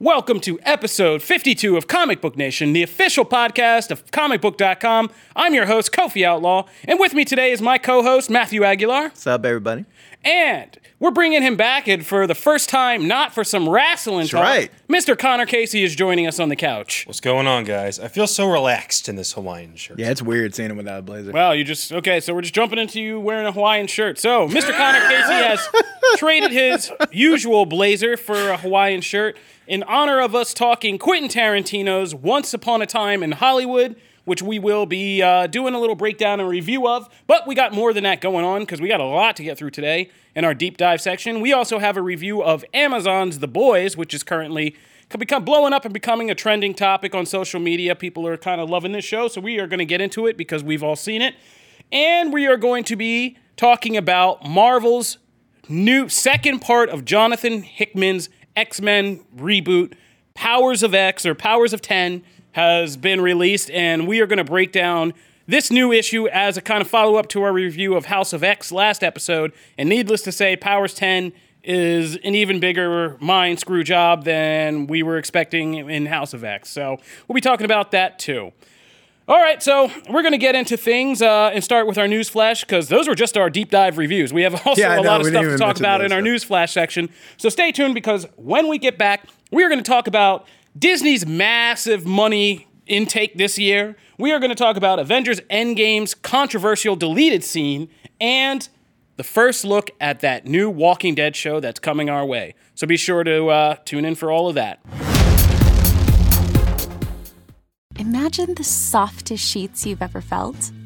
Welcome to episode 52 of Comic Book Nation, the official podcast of comicbook.com. I'm your host, Kofi Outlaw, and with me today is my co host, Matthew Aguilar. What's up, everybody? And we're bringing him back, and for the first time, not for some wrestling talk, right. Mr. Connor Casey is joining us on the couch. What's going on, guys? I feel so relaxed in this Hawaiian shirt. Yeah, it's weird seeing him without a blazer. Well, you just, okay, so we're just jumping into you wearing a Hawaiian shirt. So, Mr. Connor Casey has traded his usual blazer for a Hawaiian shirt in honor of us talking Quentin Tarantino's Once Upon a Time in Hollywood, which we will be uh, doing a little breakdown and review of. But we got more than that going on because we got a lot to get through today in our deep dive section. We also have a review of Amazon's The Boys, which is currently become blowing up and becoming a trending topic on social media. People are kind of loving this show, so we are going to get into it because we've all seen it. And we are going to be talking about Marvel's new second part of Jonathan Hickman's X Men reboot, Powers of X or Powers of 10, has been released, and we are going to break down this new issue as a kind of follow up to our review of House of X last episode. And needless to say, Powers 10 is an even bigger mind screw job than we were expecting in House of X. So we'll be talking about that too. All right, so we're going to get into things uh, and start with our news flash because those were just our deep dive reviews. We have also Yeah, a know, lot of stuff to talk about in our news flash section. So stay tuned because when we get back, we are going to talk about Disney's massive money intake this year. We are going to talk about Avengers Endgame's controversial deleted scene and the first look at that new Walking Dead show that's coming our way. So be sure to uh, tune in for all of that. Imagine the softest sheets you've ever felt.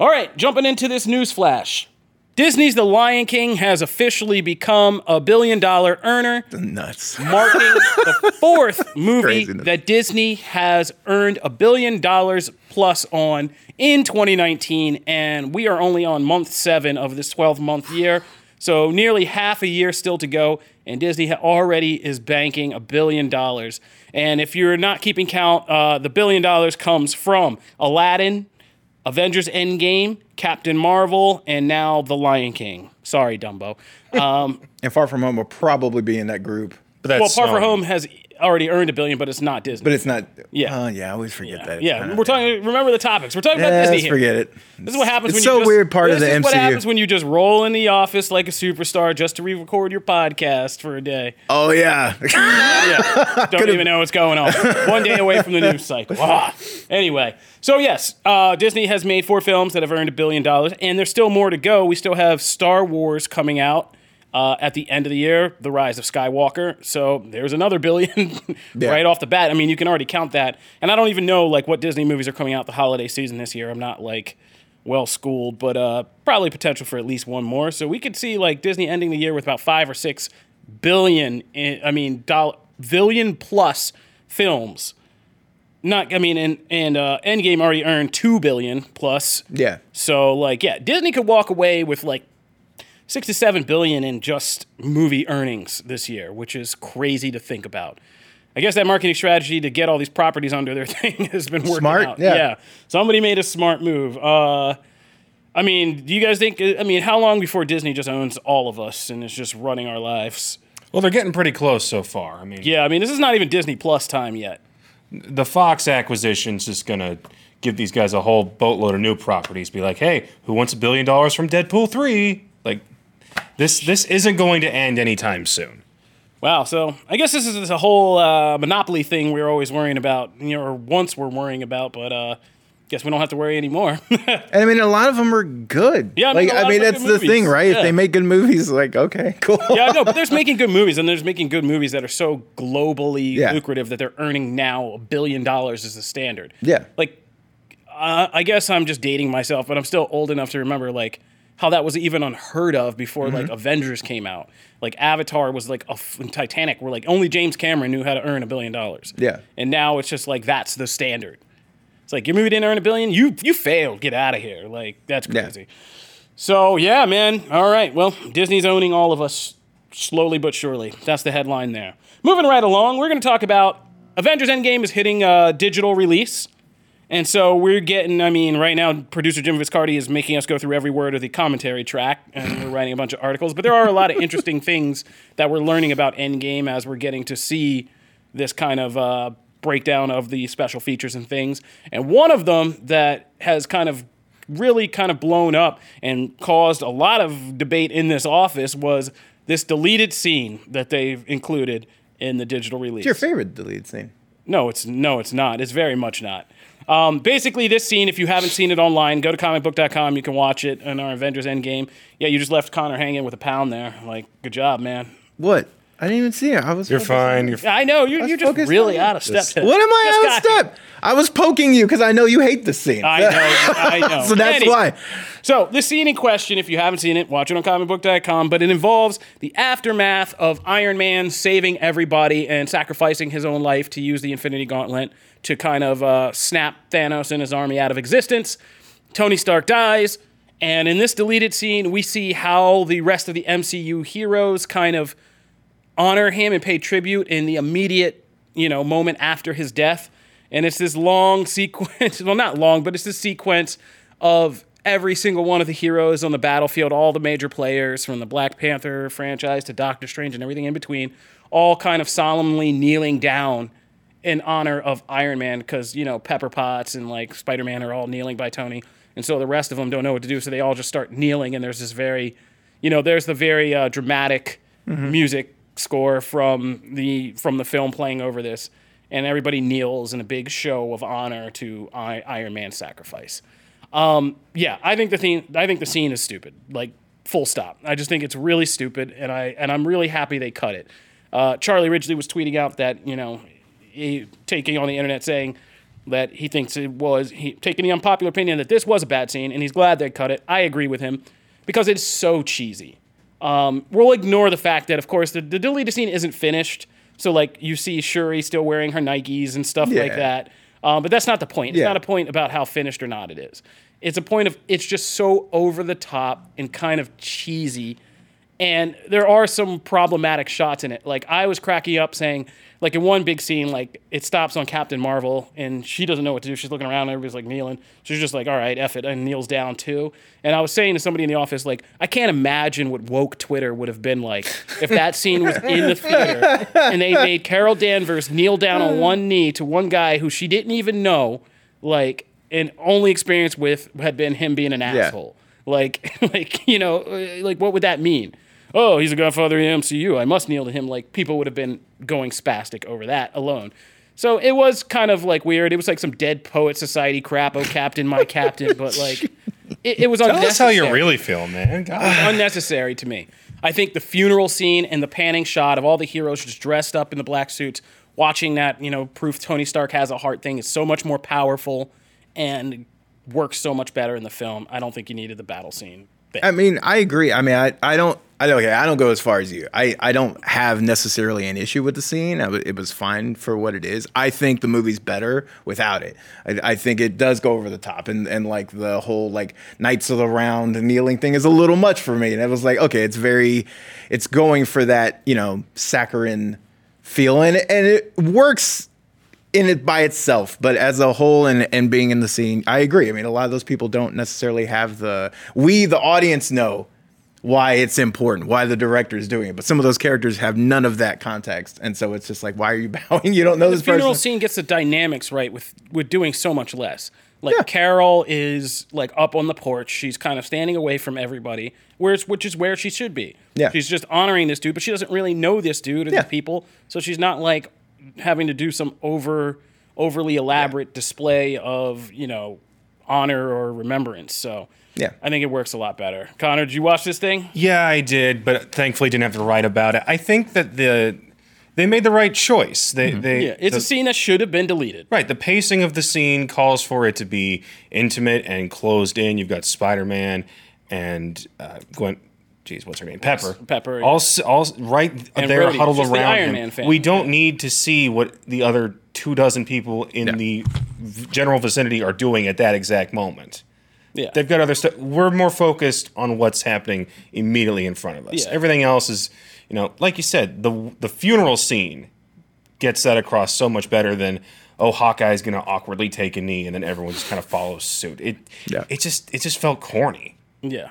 All right, jumping into this news flash. Disney's The Lion King has officially become a billion dollar earner, The Nuts. marking the fourth movie Craziness. that Disney has earned a billion dollars plus on in 2019. And we are only on month seven of this 12 month year. So nearly half a year still to go. And Disney already is banking a billion dollars. And if you're not keeping count, uh, the billion dollars comes from Aladdin, Avengers Endgame, Captain Marvel, and now The Lion King. Sorry, Dumbo. Um, And Far From Home will probably be in that group, But that's well, Far for Sony. Home has already earned a billion, but it's not Disney. but it's not. Yeah. Uh, yeah, I always forget that. yeah, we're talking. Remember the topics. We're talking about Disney here. forget it. This is what happens It's when so you just, weird part of this the is what happens when you just roll in the office like a superstar just to re-record your podcast for a day. Oh yeah. Yeah, don't even know what's going on. One day away from the news cycle. Ah. Anyway, so yes, uh, Disney has made four films that have earned a billion dollars, and there's still more to go. We still have Star Wars coming out. Uh, at the end of the year, The Rise of Skywalker. So there's another billion Yeah. right off the bat. I mean, you can already count that. And I don't even know like what Disney movies are coming out the holiday season this year. I'm not like well schooled, but uh, probably potential for at least one more. So we could see like Disney ending the year with about five or six billion. In, I mean, dollar billion plus films. Not, I mean, and and uh, Endgame already earned two billion plus. yeah. So like, yeah, Disney could walk away with like six to seven billion in just movie earnings this year, which is crazy to think about. I guess that marketing strategy to get all these properties under their thing has been working Smart, out. yeah. somebody made a smart move. Uh, I mean, do you guys think? I mean, how long before Disney just owns all of us and is just running our lives? Well, they're getting pretty close so far. I mean, Yeah, I mean, this is not even Disney Plus time yet. the Fox acquisition's just gonna give these guys a whole boatload of new properties. Be like, hey, who wants a billion dollars from Deadpool three? Like, this this isn't going to end anytime soon. Wow. So I guess this is a whole uh, monopoly thing we are always worrying about, you know, or once we're worrying about, but uh, guess we don't have to worry anymore. And I mean, a lot of them are good. Yeah, I mean, like I mean, of them are that's good the thing, right? Yeah. If they make good movies, like okay, cool. yeah, I know, but there's making good movies, and there's making good movies that are so globally Yeah. lucrative that they're earning now a billion dollars as the standard. Yeah. Like, uh, I guess I'm just dating myself, but I'm still old enough to remember, like, how that was even unheard of before like mm-hmm. Avengers came out. Like Avatar was like a f- Titanic were like only James Cameron knew how to earn a billion dollars. Yeah. And now it's just like that's the standard. It's like your movie didn't earn a billion, you you failed. Get out of here. Like that's Yeah. crazy. So yeah, man. All right. Well, Disney's owning all of us slowly but surely. That's the headline there. Moving right along, we're going to talk about Avengers Endgame is hitting a digital release. And so we're getting, I mean, right now, producer Jim Viscardi is making us go through every word of the commentary track, and we're writing a bunch of articles. But there are a lot of interesting things that we're learning about Endgame as we're getting to see this kind of uh, breakdown of the special features and things. And one of them that has kind of really kind of blown up and caused a lot of debate in this office was this deleted scene that they've included in the digital release. What's your favorite deleted scene? No, it's no, it's not. It's very much not. Um, basically, this scene, if you haven't seen it online, go to comicbook.com. You can watch it in our Avengers Endgame. Yeah, you just left Connor hanging with a pound there. Like, good job, man. What? I didn't even see it. I was. You're focused- fine. You're I know you're, was you're just focused really on out of step. today. What am I Just out got of step? I was poking you because I know you hate this scene. I know, I know. so that's Anyway. why. So the scene in question, if you haven't seen it, watch it on comicbook.com. But it involves the aftermath of Iron Man saving everybody and sacrificing his own life to use the Infinity Gauntlet to kind of uh, snap Thanos and his army out of existence. Tony Stark dies, and in this deleted scene, we see how the rest of the MCU heroes kind of honor him and pay tribute in the immediate, you know, moment after his death. And it's this long sequence, well, not long, but it's this sequence of every single one of the heroes on the battlefield, all the major players from the Black Panther franchise to Doctor Strange and everything in between, all kind of solemnly kneeling down in honor of Iron Man because, you know, Pepper Potts and like Spider Man are all kneeling by Tony. And so the rest of them don't know what to do. So they all just start kneeling. And there's this very, you know, there's the very uh, dramatic music score from the from the film playing over this, and everybody kneels in a big show of honor to I- Iron Man's sacrifice. Um, yeah, I think the theme, I think the scene is stupid. Like full stop. I just think it's really stupid, and I and I'm really happy they cut it. Uh, Charlie Ridgely was tweeting out that you know, he, taking on the internet saying that he thinks it was he taking the unpopular opinion that this was a bad scene, and he's glad they cut it. I agree with him because it's so cheesy. Um, we'll ignore the fact that, of course, the, the deleted scene isn't finished. So, like, you see Shuri still wearing her Nikes and stuff like that. Um, but that's not the point. It's Yeah. not a point about how finished or not it is. It's a point of it's just so over the top and kind of cheesy. And there are some problematic shots in it. Like, I was cracking up saying, like, in one big scene, like, it stops on Captain Marvel and she doesn't know what to do. She's looking around, everybody's like kneeling. She's just like, all right, F it, and kneels down too. And I was saying to somebody in the office, like, I can't imagine what woke Twitter would have been like if that scene was in the theater and they made Carol Danvers kneel down on one knee to one guy who she didn't even know, like, and only experience with had been him being an asshole. Like, like you know, like what would that mean? Oh, he's a godfather in the MCU. I must kneel to him. Like people would have been going spastic over that alone. So it was kind of like weird. It was like some dead poet society crap. Oh, captain, my captain. But like, it, it was Tell us how unnecessary you really feel, man. God. unnecessary to me. I think the funeral scene and the panning shot of all the heroes just dressed up in the black suits, watching that, you know, proof Tony Stark has a heart thing is so much more powerful and works so much better in the film. I don't think you needed the battle scene. thing. I mean, I agree. I mean, I, I don't I okay, I don't go as far as you. I, I don't have necessarily an issue with the scene. I, it was fine for what it is. I think the movie's better without it. I, I think it does go over the top and, and like the whole like Knights of the Round kneeling thing is a little much for me. And it was like, okay, it's very it's going for that, you know, saccharine feel and and it works in it by itself, but as a whole and, and being in the scene, I agree. I mean, a lot of those people don't necessarily have the we the audience know why it's important, why the director is doing it, but some of those characters have none of that context, and so it's just like, why are you bowing? You don't know this person. the this funeral person. scene gets the dynamics right with with doing so much less. Like Yeah. Carol is like up on the porch. She's kind of standing away from everybody, whereas which is where she should be. Yeah. She's just honoring this dude, but she doesn't really know this dude or Yeah. these people, so she's not like having to do some over overly elaborate display of you know honor or remembrance. So Yeah. I think it works a lot better. Connor, did you watch this thing? Yeah, I did, but thankfully didn't have to write about it. I think that the they made the right choice. They they Yeah, it's the- a scene that should have been deleted. Right, the pacing of the scene calls for it to be intimate and closed in. You've got Spider Man and uh, Gwen. Geez, what's her name? Pepper. Pepper, yeah. All, s- all s- right And there, Rhodey, huddled just the around Iron him. Man family. We don't need to see what the other two dozen people in Yeah. the general vicinity are doing at that exact moment. Yeah. They've got other stuff. We're more focused on what's happening immediately in front of us. Yeah. Everything else is, you know, like you said, the the funeral scene gets that across so much better than oh Hawkeye's gonna awkwardly take a knee and then everyone just kind of follows suit. It Yeah. it just it just felt corny. Yeah.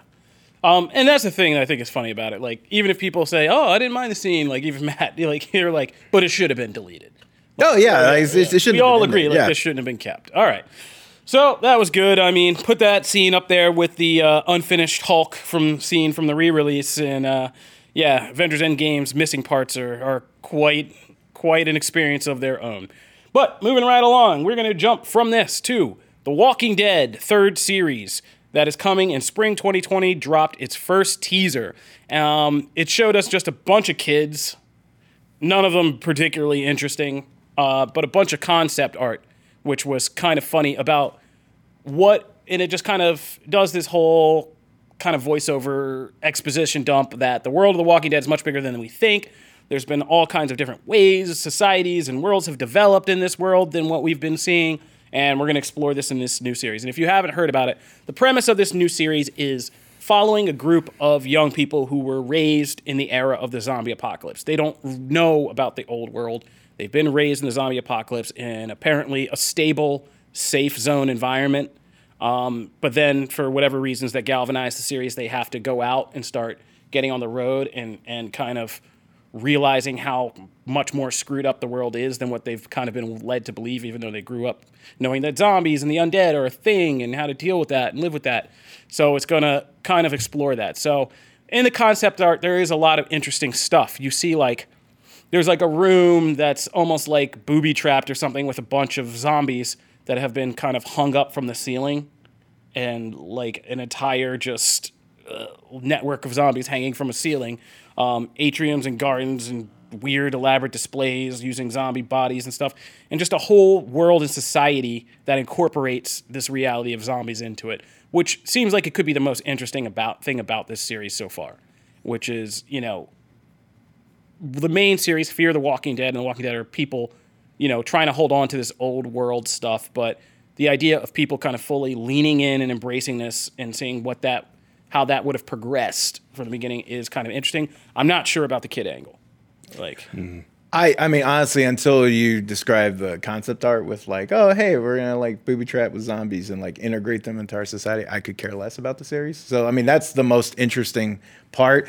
Um, and that's the thing that I think is funny about it. Like, even if people say, "Oh, I didn't mind the scene," like even Matt, you're like you're like, but it should have been deleted. Oh yeah, like, it, it shouldn't we have all agree like yeah. this shouldn't have been kept. All right. So that was good. I mean, put that scene up there with the uh, unfinished Hulk from scene from the re-release, and uh, yeah, Avengers Endgame's missing parts are, are quite quite an experience of their own. But moving right along, we're going to jump from this to The Walking Dead third series that is coming in spring 2020. Dropped its first teaser. Um, it showed us just a bunch of kids none of them particularly interesting, uh, but a bunch of concept art, which was kind of funny about what, and it just kind of does this whole kind of voiceover exposition dump that the world of The Walking Dead is much bigger than we think. There's been all kinds of different ways societies and worlds have developed in this world than what we've been seeing. And we're going to explore this in this new series. And if you haven't heard about it, the premise of this new series is following a group of young people who were raised in the era of the zombie apocalypse. They don't know about the old world. They've been raised in the zombie apocalypse in apparently a stable, safe zone environment. Um, but then, for whatever reasons that galvanize the series, they have to go out and start getting on the road and, and kind of realizing how much more screwed up the world is than what they've kind of been led to believe, even though they grew up knowing that zombies and the undead are a thing and how to deal with that and live with that. So it's going to kind of explore that. So in the concept art, there is a lot of interesting stuff. You see, like, there's like a room that's almost like booby trapped or something with a bunch of zombies that have been kind of hung up from the ceiling and like an entire just uh, network of zombies hanging from a ceiling, um, atriums and gardens and weird elaborate displays using zombie bodies and stuff, and just a whole world and society that incorporates this reality of zombies into it, which seems like it could be the most interesting about thing about this series so far, which is you know the main series, Fear the Walking Dead and The Walking Dead are people, you know, trying to hold on to this old world stuff, but the idea of people kind of fully leaning in and embracing this and seeing what that how that would have progressed from the beginning is kind of interesting. I'm not sure about the kid angle. Like I, I mean, honestly, until you describe the concept art with like, oh, hey, we're gonna like booby trap with zombies and like integrate them into our society, I could care less about the series. So, I mean, that's the most interesting part.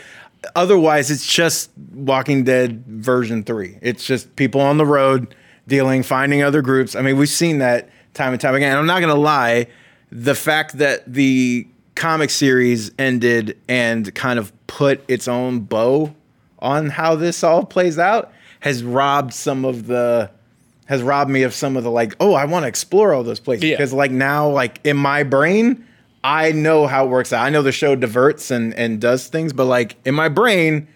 Otherwise, it's just Walking Dead version three. It's just people on the road dealing, finding other groups. I mean, we've seen that time and time again. And I'm not gonna lie, the fact that the comic series ended and kind of put its own bow on how this all plays out has robbed some of the has robbed me of some of the like oh i want to explore all those places. Yeah. because like now like in my brain i know how it works out. I know the show diverts and and does things but like in my brain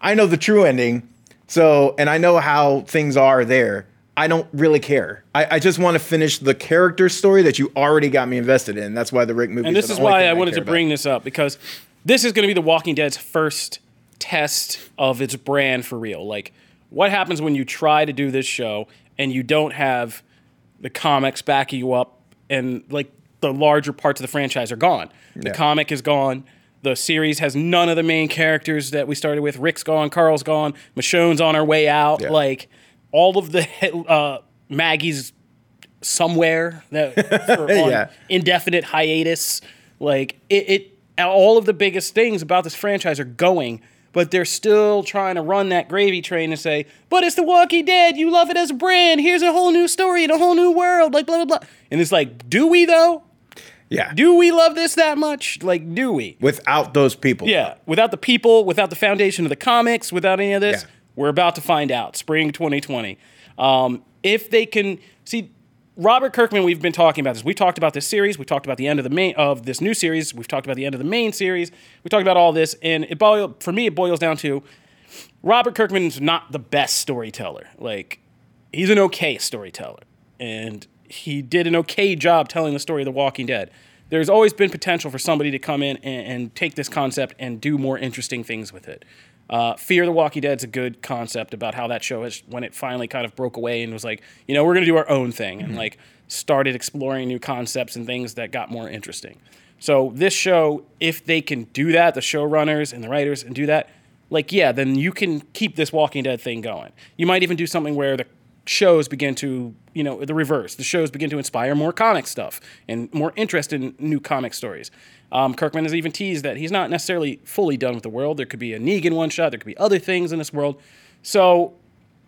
i know the true ending. So and i know how things are there i don't really care i, I just want to finish the character story that you already got me invested in that's why the rick movie and this is why I wanted to bring this up because this is going to be The Walking Dead's first test of its brand for real. Like, what happens when you try to do this show and you don't have the comics backing you up, and like the larger parts of the franchise are gone. The Yeah. comic is gone. The series has none of the main characters that we started with. Rick's gone, Carl's gone, Michonne's on her way out. Yeah. Like all of the uh, Maggie's somewhere that for on Yeah. indefinite hiatus. Like it, it, all of the biggest things about this franchise are going, but they're still trying to run that gravy train and say, "But it's The Walking Dead. You love it as a brand. Here's a whole new story and a whole new world." Like blah blah blah. And it's like, do we though? yeah Do we love this that much? Like, do we? without those people Yeah. Without the people, without the foundation of the comics, without any of this, Yeah. We're about to find out. Spring 2020. Um, if they can see Robert Kirkman, we've been talking about this. We've talked about this series. We talked about the end of the main of this new series. We've talked about the end of the main series. We talked about all this, and it boil, for me, it boils down to Robert Kirkman's not the best storyteller. Like, he's an okay storyteller, and he did an okay job telling the story of The Walking Dead. there's always been potential for somebody to come in and, and take this concept and do more interesting things with it. Uh, Fear the Walking Dead's a good concept about how that show has, when it finally kind of broke away and was like, you know, we're going to do our own thing and like started exploring new concepts and things that got more interesting. So this show, if they can do that, the showrunners and the writers and do that, like yeah, then you can keep this Walking Dead thing going. You might even do something where the shows begin to, you know, the reverse. The shows begin to inspire more comic stuff and more interest in new comic stories. Um, Kirkman has even teased that he's not necessarily fully done with the world. There could be a Negan one shot. There could be other things in this world. So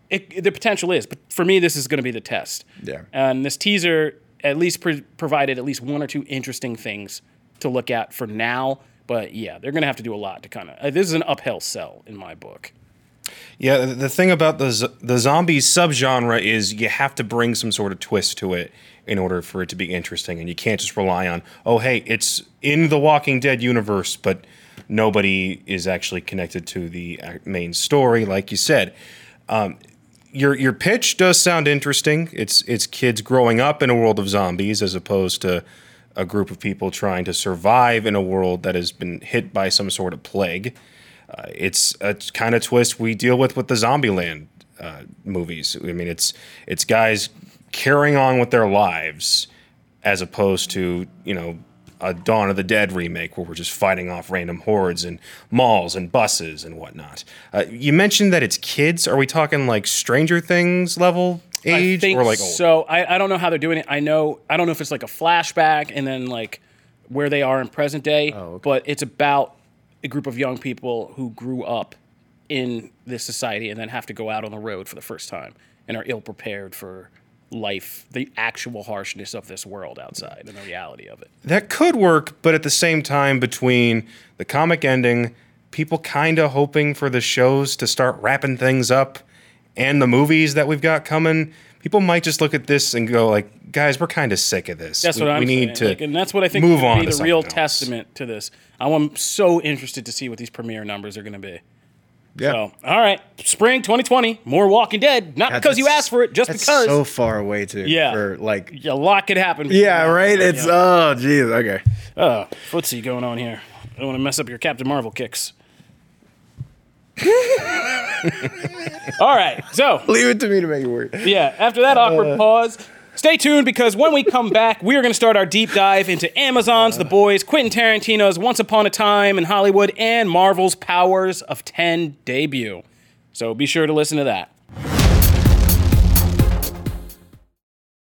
it, the potential is, but for me, this is going to be the test. Yeah. And this teaser at least pro- provided at least one or two interesting things to look at for now. But yeah, they're going to have to do a lot to kind of. Uh, this is an uphill sell in my book. Yeah, the thing about the z- the zombies subgenre is you have to bring some sort of twist to it in order for it to be interesting, and you can't just rely on oh hey it's in the Walking Dead universe, but nobody is actually connected to the uh, main story, like you said. Um, your your pitch does sound interesting. It's it's kids growing up in a world of zombies as opposed to a group of people trying to survive in a world that has been hit by some sort of plague. Uh, it's a kind of twist we deal with with the Zombieland uh, movies. I mean, it's it's guys carrying on with their lives as opposed to you know a Dawn of the Dead remake where we're just fighting off random hordes and malls and buses and whatnot. Uh, you mentioned that it's kids. Are we talking like Stranger Things level age I think or like old? so. I, I don't know how they're doing it. I know I don't know if it's like a flashback and then like where they are in present day, Oh, but it's about a group of young people who grew up in this society and then have to go out on the road for the first time and are ill prepared for life, the actual harshness of this world outside and the reality of it. That could work, but at the same time, between the comic ending, people kind of hoping for the shows to start wrapping things up, and the movies that we've got coming, people might just look at this and go like, "Guys, we're kind of sick of this. That's we, what I'm we need saying. to Like, and that's what I think move would on be to the real else. testament to this. I'm so interested to see what these premiere numbers are going to be. Yeah. So, all right, spring 2020, more Walking Dead. Not because you asked for it, just That's because. so far away too. Yeah. For like. a lot could happen. Yeah. Right. It's yeah. oh geez. Okay. uh, footsie going on here. I don't want to mess up your Captain Marvel kicks. all right, so Leave it to me to make it work. yeah, after that awkward uh, pause, stay tuned because when we come back, we are going to start our deep dive into Amazon's The Boys, Quentin Tarantino's Once Upon a Time in Hollywood, and Marvel's Powers of 10 debut. So be sure to listen to that.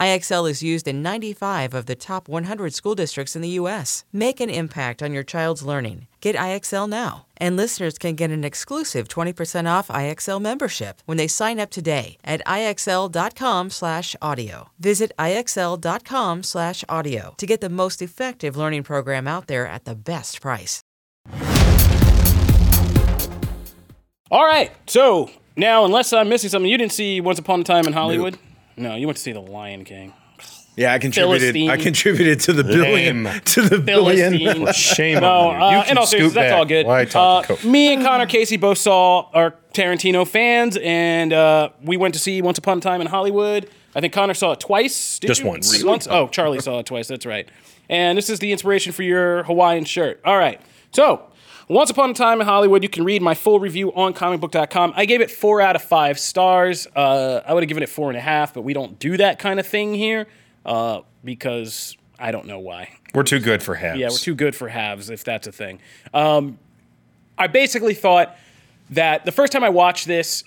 IXL is used in 95 of the top 100 school districts in the U.S. Make an impact on your child's learning. Get IXL now. And listeners can get an exclusive 20% off IXL membership when they sign up today at IXL.com/audio. Visit IXL.com/audio to get the most effective learning program out there at the best price. All right, so now, unless I'm missing something, you didn't see Once Upon a Time in Hollywood? No, you went to see The Lion King. Yeah, I contributed. Philistine. I contributed to the billion. Lame. To the billion. Philistine. Shame No, on you. uh, you in can all scoot seriousness, that's back. all good. Why talk to Uh, Coke? me and Connor Casey both saw our Tarantino fans, and uh, we went to see Once Upon a Time in Hollywood. I think Connor saw it twice. Did Just you? once. Just once. Oh, Charlie saw it twice. That's right. And this is the inspiration for your Hawaiian shirt. All right. So, Once Upon a Time in Hollywood, you can read my full review on comicbook.com. I gave it four out of five stars. Uh, I would have given it four and a half, but we don't do that kind of thing here uh, because I don't know why. We're too good for halves. Yeah, we're too good for halves, if that's a thing. Um, I basically thought that the first time I watched this,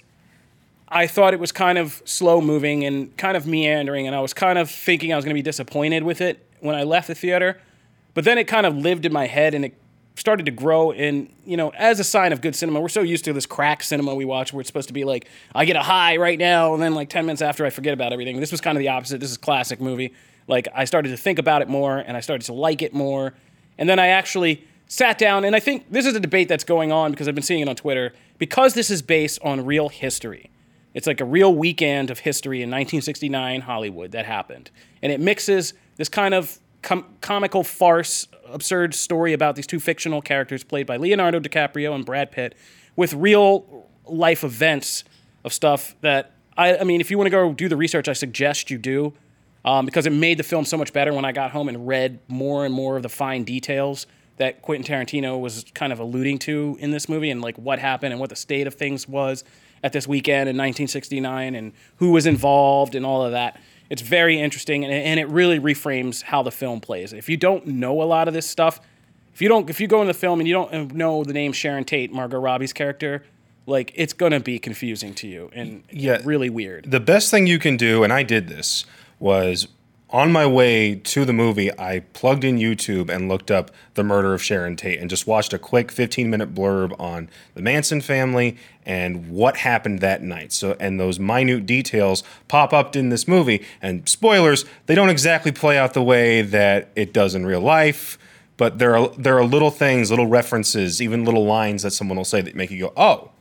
I thought it was kind of slow moving and kind of meandering, and I was kind of thinking I was going to be disappointed with it when I left the theater. But then it kind of lived in my head, and it started to grow and you know, as a sign of good cinema. We're so used to this crack cinema we watch where it's supposed to be like, I get a high right now, and then like 10 minutes after I forget about everything. This was kind of the opposite. This is classic movie. Like, I started to think about it more, and I started to like it more. And then I actually sat down, and I think this is a debate that's going on because I've been seeing it on Twitter. Because this is based on real history, it's like a real weekend of history in 1969 Hollywood that happened. And it mixes this kind of com- comical farce, absurd story about these two fictional characters played by Leonardo DiCaprio and Brad Pitt with real life events of stuff that I, I mean, if you want to go do the research, I suggest you do um, because it made the film so much better when I got home and read more and more of the fine details that Quentin Tarantino was kind of alluding to in this movie and like what happened and what the state of things was at this weekend in 1969 and who was involved and all of that. It's very interesting and, and it really reframes how the film plays. If you don't know a lot of this stuff, if you don't, if you go in the film and you don't uh, know the name Sharon Tate, Margot Robbie's character, like it's gonna be confusing to you and Yeah. really weird. the best thing you can do, and I did this, was on my way to the movie, I plugged in YouTube and looked up the murder of Sharon Tate and just watched a quick 15 minute blurb on the Manson family and what happened that night. So, and those minute details pop up in this movie. And spoilers, they don't exactly play out the way that it does in real life. But there are there are little things, little references, even little lines that someone will say that make you go, "Oh,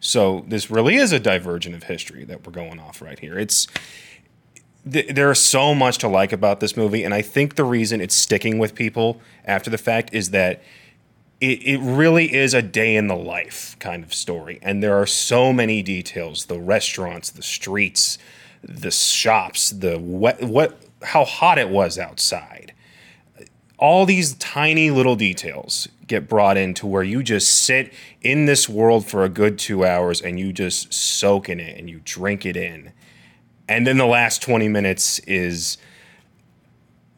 so this really is a divergent of history that we're going off right here. It's th- there's so much to like about this movie, and I think the reason it's sticking with people after the fact is that it, it really is a day in the life kind of story, and there are so many details: the restaurants, the streets, the shops, the what, what, how hot it was outside all these tiny little details get brought into where you just sit in this world for a good two hours and you just soak in it and you drink it in. And then the last 20 minutes is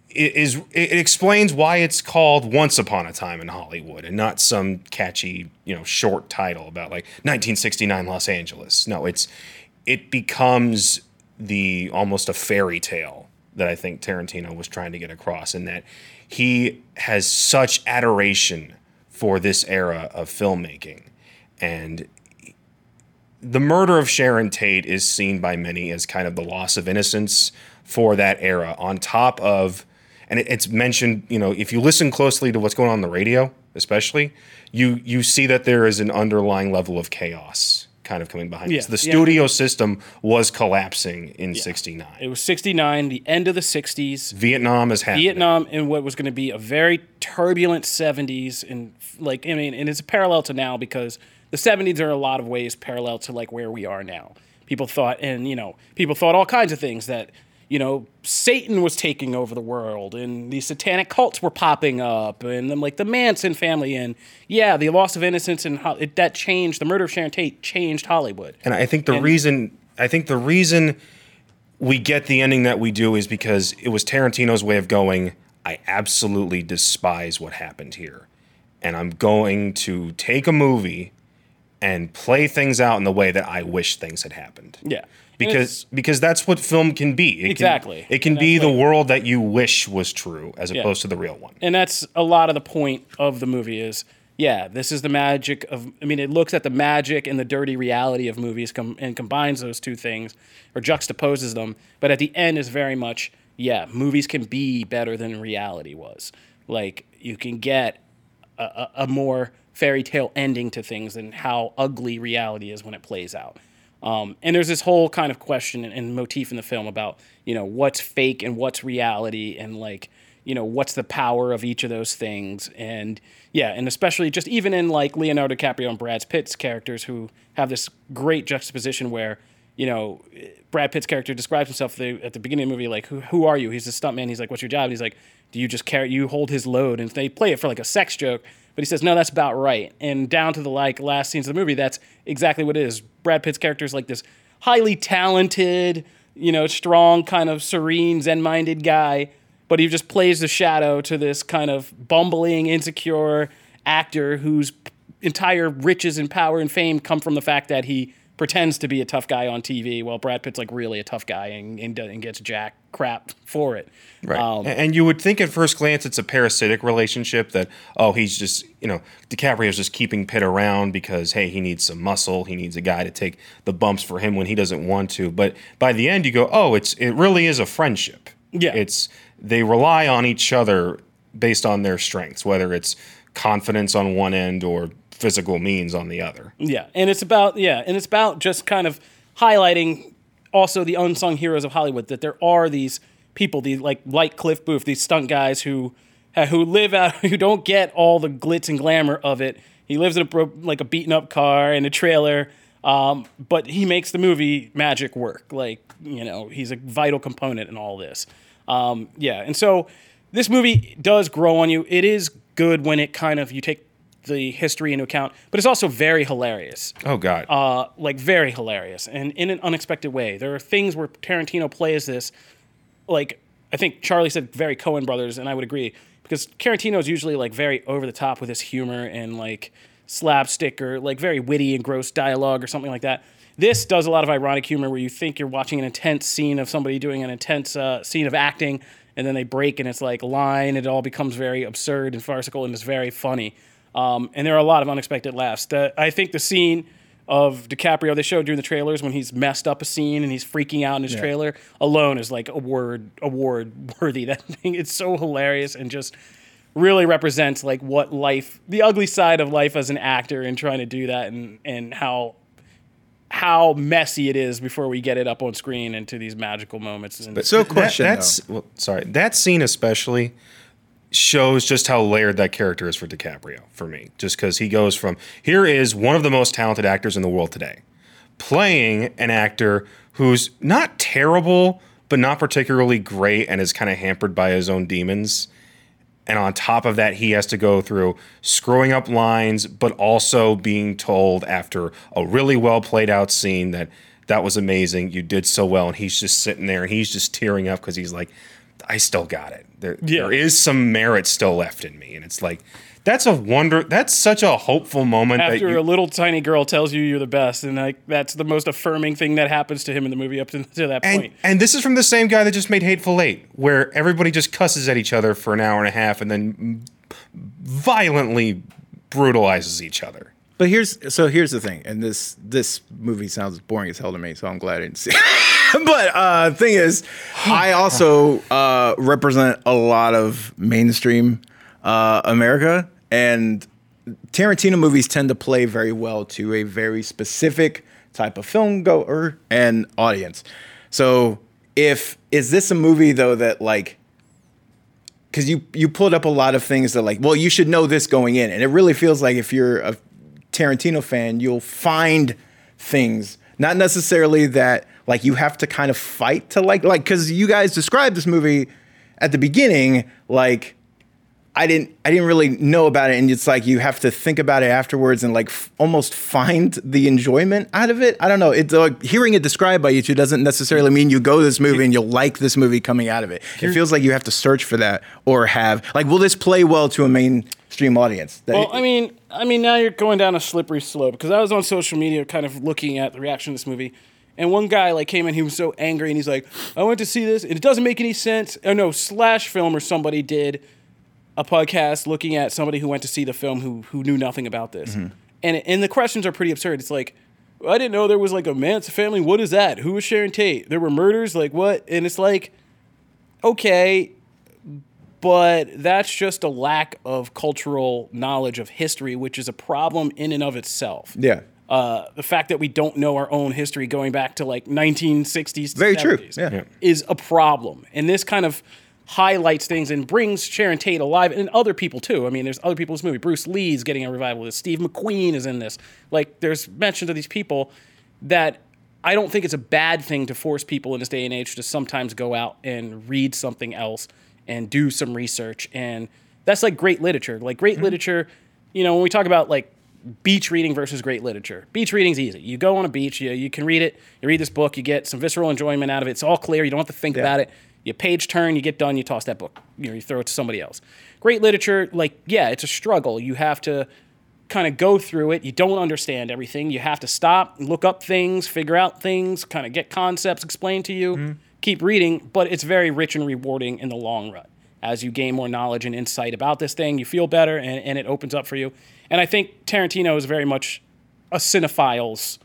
it is it explains why it's called Once Upon a Time in Hollywood and not some catchy, you know, short title about like 1969 Los Angeles. No, it's it becomes the almost a fairy tale that I think Tarantino was trying to get across in that he has such adoration for this era of filmmaking and the murder of Sharon Tate is seen by many as kind of the loss of innocence for that era, on top of, and it, it's mentioned, you know, if you listen closely to what's going on on the radio, especially, you you see that there is an underlying level of chaos kind of coming behind Yeah, this. The yeah. studio system was collapsing in '69. It was 69, the end of the 60s. Vietnam is happening. Vietnam in what was going to be a very turbulent 70s and like I mean and it's a parallel to now because the 70s are a lot of ways parallel to like where we are now. People thought and you know, people thought all kinds of things that you know, Satan was taking over the world and these satanic cults were popping up and then like the Manson family and yeah, the loss of innocence and how it, that changed the murder of Sharon Tate changed Hollywood. And I think the And- reason I think the reason we get the ending that we do is because it was Tarantino's way of going, I absolutely despise what happened here. And I'm going to take a movie and play things out in the way that I wish things had happened. Yeah. Because because that's what film can be. It Exactly. Can, it can And be the like- world that you wish was true as Yeah. opposed to the real one. and that's a lot of the point of the movie is yeah this is the magic of i mean it looks at the magic and the dirty reality of movies com- and combines those two things or juxtaposes them but at the end is very much yeah movies can be better than reality was like you can get a, a, a more fairy tale ending to things and how ugly reality is when it plays out. Um, and there's this whole kind of question and, and motif in the film about you know what's fake and what's reality and like you know what's the power of each of those things. And yeah and especially just even in like leonardo dicaprio and brad pitt's characters who have this great juxtaposition where you know brad pitt's character describes himself the, at the beginning of the movie like who, who are you? He's a stuntman. He's like what's your job? And he's like do you just carry you hold his load? And they play it for like a sex joke but he says no that's about right. And down to the like last scenes of the movie that's exactly what it is. Brad pitt's character is like this highly talented you know strong kind of serene zen-minded guy but he just plays the shadow to this kind of bumbling, insecure actor whose entire riches and power and fame come from the fact that he pretends to be a tough guy on TV, while Brad Pitt's like really a tough guy and, and, and gets jack crap for it. Right. Um, and you would think at first glance it's a parasitic relationship that, oh, he's just, you know, DiCaprio's just keeping Pitt around because, hey, he needs some muscle. He needs a guy to take the bumps for him when he doesn't want to. But by the end, you go, oh, it's it really is a friendship. Yeah. It's they rely on each other based on their strengths, whether it's confidence on one end or physical means on the other. Yeah, and it's about yeah, and it's about just kind of highlighting also the unsung heroes of Hollywood that there are these people, these like like Cliff Booth, these stunt guys who who live out who don't get all the glitz and glamour of it. He lives in a bro- like a beaten up car in a trailer, um, but he makes the movie magic work. Like you know, he's a vital component in all this. Um, yeah, and so this movie does grow on you. It is good when it kind of you take the history into account, but it's also very hilarious Oh God. uh, like very hilarious and in an unexpected way. There are things where Tarantino plays this, like I think Charlie said, very Coen brothers, and I would agree because Tarantino is usually like very over the top with his humor and like slapstick or like very witty and gross dialogue or something like that. This does a lot of ironic humor where you think you're watching an intense scene of somebody doing an intense uh, scene of acting, and then they break and it's like line. It all becomes very absurd and farcical, and it's very funny. Um, and there are a lot of unexpected laughs. The, I think the scene of DiCaprio they showed during the trailers when he's messed up a scene and he's freaking out in his trailer alone is like award award worthy. That thing it's so hilarious and just really represents like what life the ugly side of life as an actor and trying to do that and and how how messy it is before we get it up on screen into these magical moments. And So, That- that's well, sorry. That scene especially shows just how layered that character is for DiCaprio for me. Just because he goes from here is one of the most talented actors in the world today, playing an actor who's not terrible but not particularly great and is kind of hampered by his own demons. And on top of that, he has to go through screwing up lines, but also being told after a really well played out scene that that was amazing. You did so well. And he's just sitting there and he's just tearing up because he's like, I still got it. There, Yeah. there is some merit still left in me. And it's like, that's a wonder. That's such a hopeful moment that after you, a little tiny girl tells you you're the best, and like that's the most affirming thing that happens to him in the movie up to, to that and, point. and this is from the same guy that just made Hateful Eight, where everybody just cusses at each other for an hour and a half and then violently brutalizes each other. But here's so here's the thing, and this this movie sounds boring as hell to me, so I'm glad I didn't see. it. but uh, thing is, I also uh, represent a lot of mainstream uh, America, and Tarantino movies tend to play very well to a very specific type of film goer and audience. So if is this a movie though that like because you you pulled up a lot of things that like well you should know this going in and it really feels like if you're a tarantino fan you'll find things not necessarily that like you have to kind of fight to like like because you guys described this movie at the beginning like I didn't I didn't really know about it and it's like you have to think about it afterwards and like f- almost find the enjoyment out of it. I don't know. It's like hearing it described by you two doesn't necessarily mean you go to this movie and you'll like this movie coming out of it. It feels like you have to search for that or have like will this play well to a mainstream audience? That- Well, I mean, I mean, now you're going down a slippery slope because I was on social media, kind of looking at the reaction to this movie, and one guy like came in, he was so angry, and he's like, "I went to see this, and it doesn't make any sense." Oh no, Slash Film or somebody did a podcast looking at somebody who went to see the film who who knew nothing about this, and and the questions are pretty absurd. It's like. I didn't know there was like a Manson family. What is that? Who was Sharon Tate? There were murders. Like what? And it's like, okay, but that's just a lack of cultural knowledge of history, which is a problem in and of itself. yeah. Uh, the fact that we don't know our own history going back to like 1960s, to Very true. 70s Yeah. Yeah. is a problem. And this kind of highlights things and brings Sharon Tate alive and other people too. I mean, there's other people in this movie. Bruce Lee's getting a revival of this. Steve McQueen is in this. Like, there's mentions of these people that I don't think it's a bad thing to force people in this day and age to sometimes go out and read something else and do some research. And that's like great literature. Like great mm-hmm. literature, you know, when we talk about like beach reading versus great literature. Beach reading's easy. You go on a beach, you, you can read it, you read this book, you get some visceral enjoyment out of it. It's all clear, you don't have to think about it. You page turn, you get done, you toss that book. You know, you throw it to somebody else. Great literature, like, yeah, it's a struggle. You have to kind of go through it. You don't understand everything. You have to stop, look up things, figure out things, kind of get concepts explained to you, keep reading, but it's very rich and rewarding in the long run. As you gain more knowledge and insight about this thing, you feel better and, and it opens up for you. And I think Tarantino is very much a cinephile's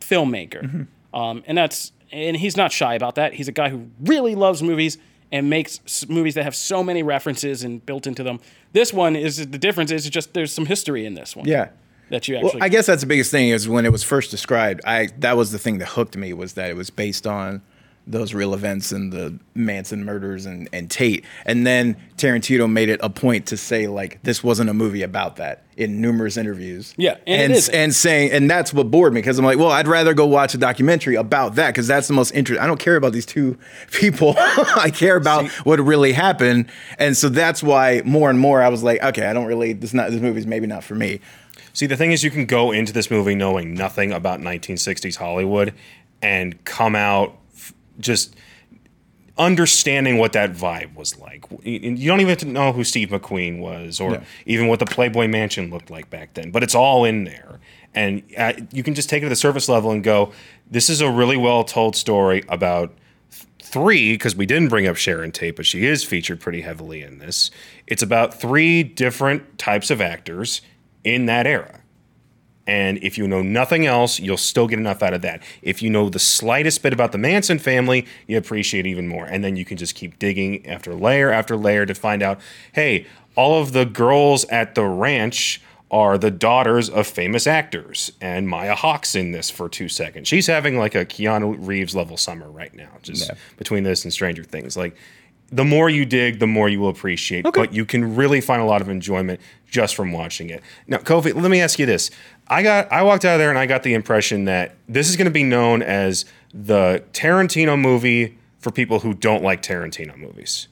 filmmaker. Um, and that's and he's not shy about that. He's a guy who really loves movies and makes movies that have so many references and built into them. This one is the difference is just there's some history in this one. Yeah. That you actually Well, actually I guess that's the biggest thing is when it was first described. I that was the thing that hooked me was that it was based on those real events and the Manson murders and, and Tate. And then Tarantino made it a point to say like this wasn't a movie about that in numerous interviews. Yeah, and and isn't. and saying and that's what bored me because I'm like, well, I'd rather go watch a documentary about that because that's the most interesting. I don't care about these two people. I care about what really happened, and so that's why more and more I was like, okay, I don't really. This not this movie's maybe not for me. See, the thing is, you can go into this movie knowing nothing about 1960s Hollywood and come out f- just understanding what that vibe was like. You don't even have to know who Steve McQueen was or Yeah. even what the Playboy Mansion looked like back then, but it's all in there. And uh, you can just take it to the surface level and go, this is a really well told story about three, because we didn't bring up Sharon Tate, but she is featured pretty heavily in this. It's about three different types of actors in that era. And if you know nothing else, you'll still get enough out of that. If you know the slightest bit about the Manson family, you appreciate even more. And then you can just keep digging after layer after layer to find out hey, all of the girls at the ranch are the daughters of famous actors. And Maya Hawke's in this for two seconds. She's having like a Keanu Reeves level summer right now, just Yeah. between this and Stranger Things. Like, the more you dig, the more you will appreciate. But you can really find a lot of enjoyment just from watching it. Now, Kofi, let me ask you this: I got, I walked out of there and I got the impression that this is going to be known as the Tarantino movie for people who don't like Tarantino movies,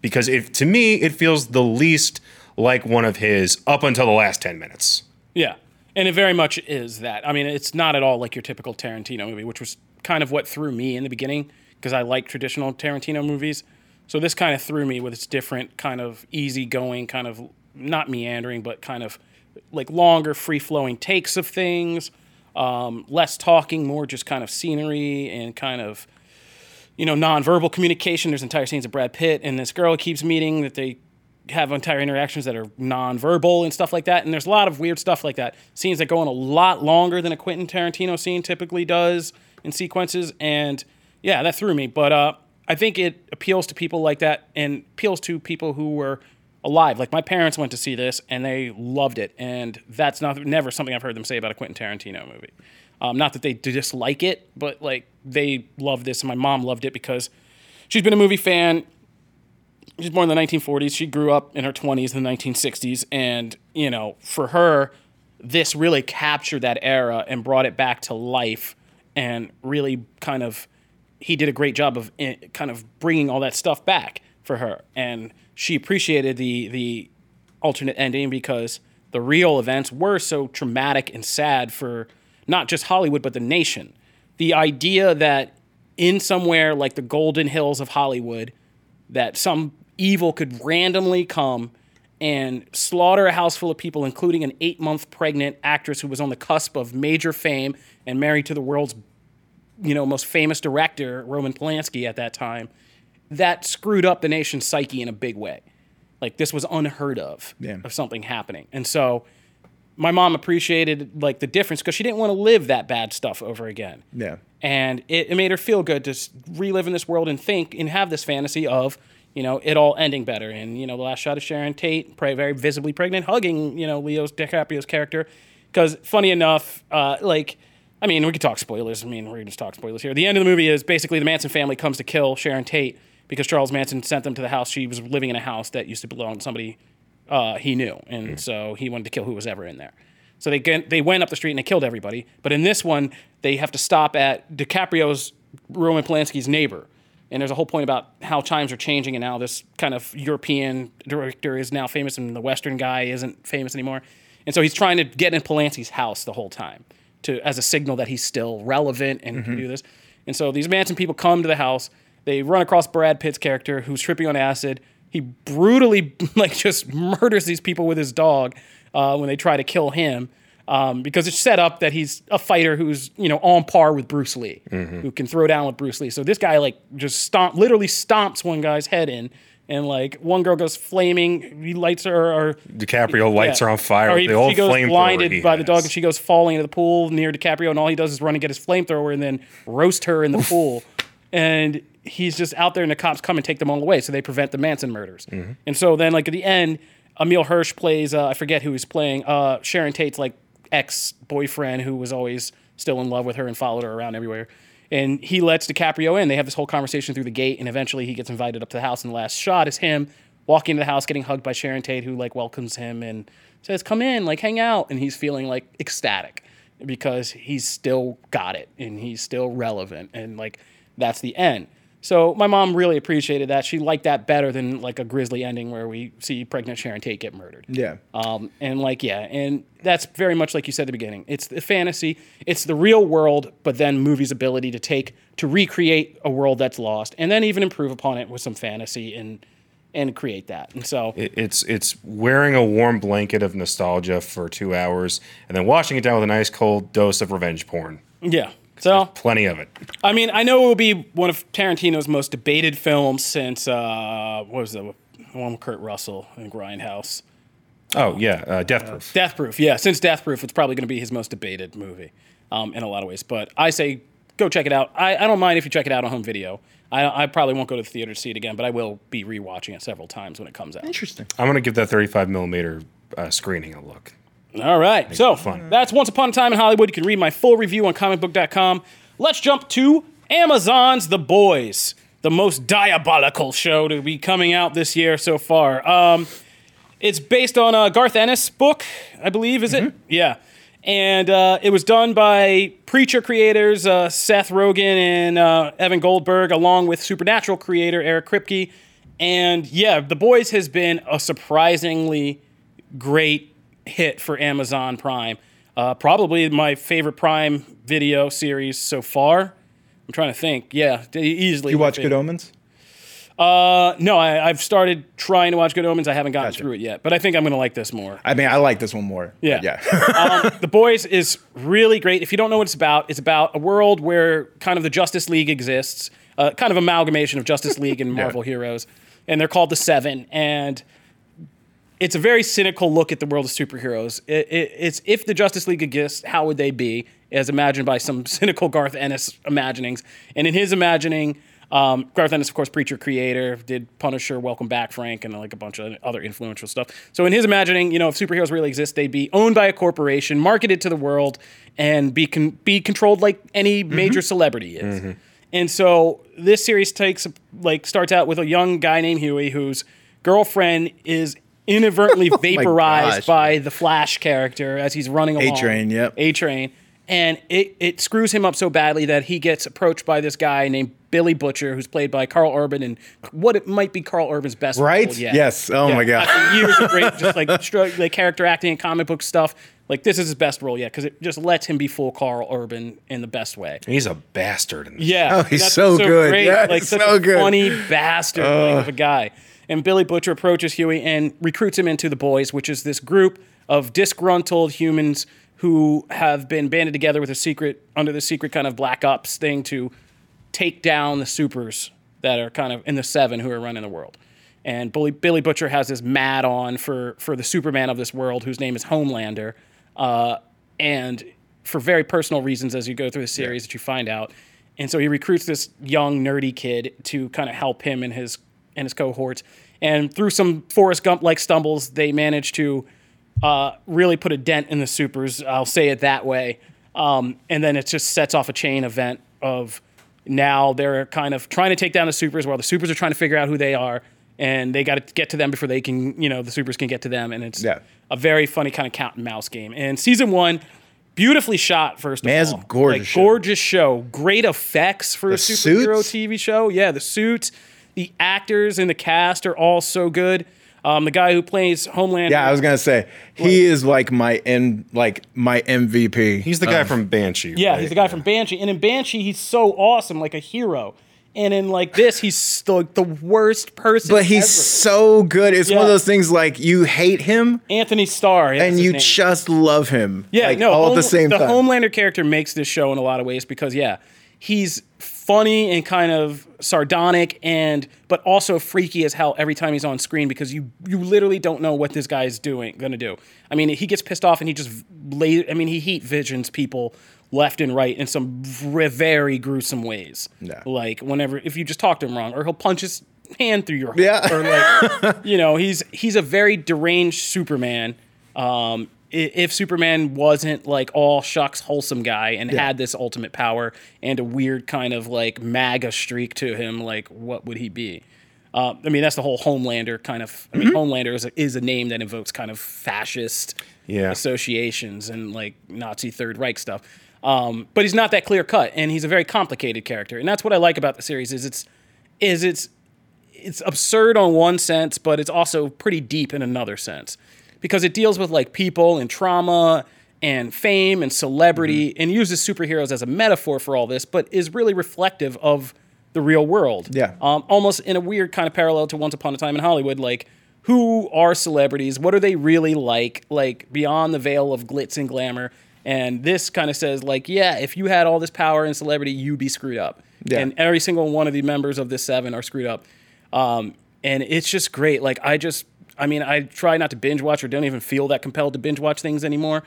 because if to me it feels the least like one of his up until the last ten minutes. Yeah. And it very much is that. I mean, it's not at all like your typical Tarantino movie, which was kind of what threw me in the beginning because I like traditional Tarantino movies. So this kind of threw me with its different kind of easygoing, kind of not meandering, but kind of like longer, free flowing takes of things, um, less talking, more just kind of scenery and kind of you know, nonverbal communication. There's entire scenes of Brad Pitt and this girl keeps meeting that they have entire interactions that are nonverbal and stuff like that. And there's a lot of weird stuff like that. Scenes that go on a lot longer than a Quentin Tarantino scene typically does in sequences. And yeah, that threw me. But uh, I think it appeals to people like that and appeals to people who were alive. Like my parents went to see this and they loved it. And that's not never something I've heard them say about a Quentin Tarantino movie. Um, not that they dislike it, but like they love this. And my mom loved it because she's been a movie fan. She's born in the 1940s. She grew up in her 20s in the 1960s. And, you know, for her, this really captured that era and brought it back to life and really kind of, he did a great job of eh, kind of bringing all that stuff back for her. And she appreciated the, the alternate ending because the real events were so traumatic and sad for not just Hollywood, but the nation. The idea that in somewhere like the Golden Hills of Hollywood, that some evil could randomly come and slaughter a house full of people, including an eight month pregnant actress who was on the cusp of major fame and married to the world's you know most famous director Roman Polanski at that time. That screwed up the nation's psyche in a big way. Like this was unheard of Yeah. of something happening, and so my mom appreciated like the difference because she didn't want to live that bad stuff over again Yeah. and it, it made her feel good to relive in this world and think and have this fantasy of you know it all ending better and you know the last shot of sharon tate very visibly pregnant hugging you know leo's dicaprio's character because funny enough uh, like i mean we could talk spoilers. I mean we're going to talk spoilers here. The end of the movie is basically the manson family comes to kill sharon tate because charles manson sent them to the house. She was living in a house that used to belong to somebody uh, he knew, and so he wanted to kill who was ever in there. So they get, they went up the street and they killed everybody. But in this one, they have to stop at DiCaprio's Roman Polanski's neighbor, and there's a whole point about how times are changing and how this kind of European director is now famous and the Western guy isn't famous anymore. And so he's trying to get in Polanski's house the whole time to as a signal that he's still relevant and can do this. And so these Manson people come to the house. They run across Brad Pitt's character who's tripping on acid. He brutally like just murders these people with his dog. uh, when they try to kill him. Um, because it's set up that he's a fighter who's you know on par with Bruce Lee, who can throw down with Bruce Lee. So this guy like just stomp, literally stomps one guy's head in, and like one girl goes flaming. He lights her, or DiCaprio lights yeah. her on fire Or he, the old she goes blinded by the dog, and she goes falling into the pool near DiCaprio, and all he does is run and get his flamethrower and then roast her in the pool. And he's just out there, and the cops come and take them all away, so they prevent the Manson murders. Mm-hmm. And so then, like at the end, Emile Hirsch plays uh, I forget who he's playing. Uh, Sharon Tate's like ex boyfriend who was always still in love with her and followed her around everywhere. And he lets DiCaprio in. They have this whole conversation through the gate, and eventually he gets invited up to the house. And the last shot is him walking into the house, getting hugged by Sharon Tate, who like welcomes him and says, "Come in, like hang out." And he's feeling like ecstatic because he's still got it and he's still relevant, and like that's the end. So my mom really appreciated that. She liked that better than like a grisly ending where we see pregnant Sharon Tate get murdered. Yeah. Um, and like, yeah, and that's very much like you said at the beginning. It's the fantasy, it's the real world, but then movies' ability to take to recreate a world that's lost, and then even improve upon it with some fantasy and and create that. And so, It- It's it's wearing a warm blanket of nostalgia for two hours and then washing it down with a nice cold dose of revenge porn. yeah. So Plenty of it. I mean, I know it will be one of Tarantino's most debated films since uh, what was the one with Kurt Russell and Grindhouse. Oh yeah, uh, Death Proof. Death Proof, yeah. Since Death Proof, it's probably going to be his most debated movie um, in a lot of ways. But I say go check it out. I, I don't mind if you check it out on home video. I, I probably won't go to the theater to see it again, but I will be rewatching it several times when it comes out. Interesting. I'm gonna give that 35 millimeter uh, screening a look. All right. So fun. that's Once Upon a Time in Hollywood. You can read my full review on comicbook.com. Let's jump to Amazon's The Boys, the most diabolical show to be coming out this year so far. Um, it's based on a Garth Ennis book, I believe, is it? Yeah. And uh, it was done by Preacher creators uh, Seth Rogen and uh, Evan Goldberg, along with Supernatural creator Eric Kripke. And yeah, The Boys has been a surprisingly great hit for Amazon Prime. Uh, probably my favorite Prime video series so far. I'm trying to think. Yeah, easily. You watch Good. Omens? Uh, no, I, I've started trying to watch Good Omens. I haven't gotten through it yet, but I think I'm going to like this more. I mean, I like this one more. Yeah. Yeah. the Boys is really great. If you don't know what it's about, it's about a world where kind of the Justice League exists, uh, kind of amalgamation of Justice League and Marvel heroes, and they're called the Seven. And it's a very cynical look at the world of superheroes. It, it, it's if the Justice League exists, how would they be, as imagined by some cynical Garth Ennis imaginings. And in his imagining, um, Garth Ennis, of course, preacher creator, did Punisher, Welcome Back, Frank, and like a bunch of other influential stuff. So in his imagining, you know, if superheroes really exist, they'd be owned by a corporation, marketed to the world, and be con- be controlled like any major celebrity is. And so this series takes like starts out with a young guy named Huey whose girlfriend is inadvertently oh vaporized gosh, by the Flash character as he's running along. A-Train, yep. A Train. And it, it screws him up so badly that he gets approached by this guy named Billy Butcher, who's played by Karl Urban, and what it might be Karl Urban's best Right? role yet. Yes. Oh my God. After years of great, just like stro- like character acting and comic book stuff, like this is his best role yet because it just lets him be full Karl Urban in the best way. He's a bastard. In this. Yeah, Oh, he's so good. Yeah, like he's such so a good. funny bastard like, of a guy. And Billy Butcher approaches Huey and recruits him into the Boys, which is this group of disgruntled humans who have been banded together with a secret under the secret kind of black ops thing to take down the supers that are kind of in the seven who are running the world. And Billy, Billy Butcher has this mad on for for the Superman of this world, whose name is Homelander, uh, and for very personal reasons, as you go through the series, that you find out. And so he recruits this young nerdy kid to kind of help him in his and his cohorts. And through some Forrest Gump like stumbles, they manage to uh, really put a dent in the supers. I'll say it that way. Um, and then it just sets off a chain event of now they're kind of trying to take down the supers while the supers are trying to figure out who they are. And they got to get to them before they can, you know, the supers can get to them. And it's Yeah. a very funny kind of cat and mouse game. And season one, beautifully shot, first Man, of all. gorgeous Like, show. gorgeous show. Great effects for a superhero suits? TV show. Yeah, the suits, the actors and the cast are all so good. Um, the guy who plays Homeland. Yeah, I was gonna say he is like my M, like my MVP. He's the guy from Banshee. Yeah, right? he's the guy from Banshee, and in Banshee, he's so awesome, like a hero. And in like this, he's the, the worst person. But he's ever. so good. It's one of those things like you hate him Antony Starr, that's and you name. just love him. Yeah, like, no, all at the same the time. Homelander character makes this show in a lot of ways because yeah, he's funny and kind of sardonic and but also freaky as hell every time he's on screen because you you literally don't know what this guy's doing gonna do. I mean, he gets pissed off and he just lay, I mean, he heat visions people left and right in some very gruesome ways. Yeah. Like whenever if you just talk to him wrong or he'll punch his hand through your Yeah. or like you know, he's he's a very deranged Superman. Um, if Superman wasn't like all shucks wholesome guy and had this ultimate power and a weird kind of like MAGA streak to him, like what would he be? Uh, I mean, that's the whole Homelander kind of. I mean, Homelander is a, is a name that invokes kind of fascist Yeah. associations and like Nazi Third Reich stuff. Um, but he's not that clear cut, and he's a very complicated character, and that's what I like about the series. Is it's is it's it's absurd on one sense, but it's also pretty deep in another sense because it deals with like people and trauma and fame and celebrity Mm-hmm. and uses superheroes as a metaphor for all this, but is really reflective of the real world. Yeah. Um, almost in a weird kind of parallel to Once Upon a Time in Hollywood, like who are celebrities? What are they really like? Like beyond the veil of glitz and glamour. And this kind of says, like, yeah, if you had all this power and celebrity, you'd be screwed up. Yeah. And every single one of the members of this seven are screwed up. Um, and it's just great. Like I just, I mean, I try not to binge watch or don't even feel that compelled to binge watch things anymore.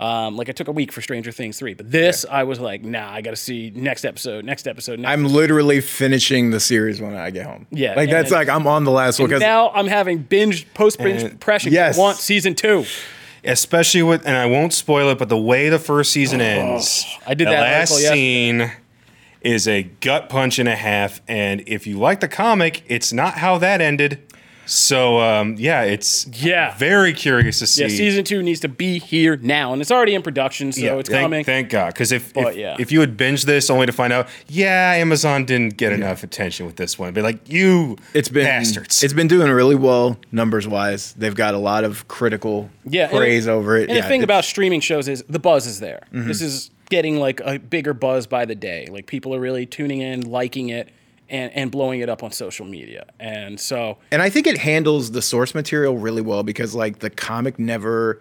Um, like I took a week for Stranger Things three, but this I was like, nah, I got to see next episode, next episode. Next I'm literally finishing the series when I get home. Yeah, like that's then- like I'm on the last one because now I'm having binge post binge pressure. Yes. Want season two. especially with and I won't spoil it, but the way the first season ends, Oh, I did the that last article yesterday. scene is a gut punch and a half. And if you like the comic, it's not how that ended. So um, yeah, it's Yeah. very curious to see. Yeah, season two needs to be here now, and it's already in production, so it's thank, coming. Thank God, because if But, if, yeah. if you had binge this only to find out, yeah, Amazon didn't get enough attention with this one, be like, you it's been bastards. It's been doing really well numbers wise. They've got a lot of critical yeah, praise it- over it. And Yeah, the thing about streaming shows is the buzz is there. Mm-hmm. This is getting like a bigger buzz by the day. Like people are really tuning in, liking it, and and blowing it up on social media. And so and I think it handles the source material really well because like the comic never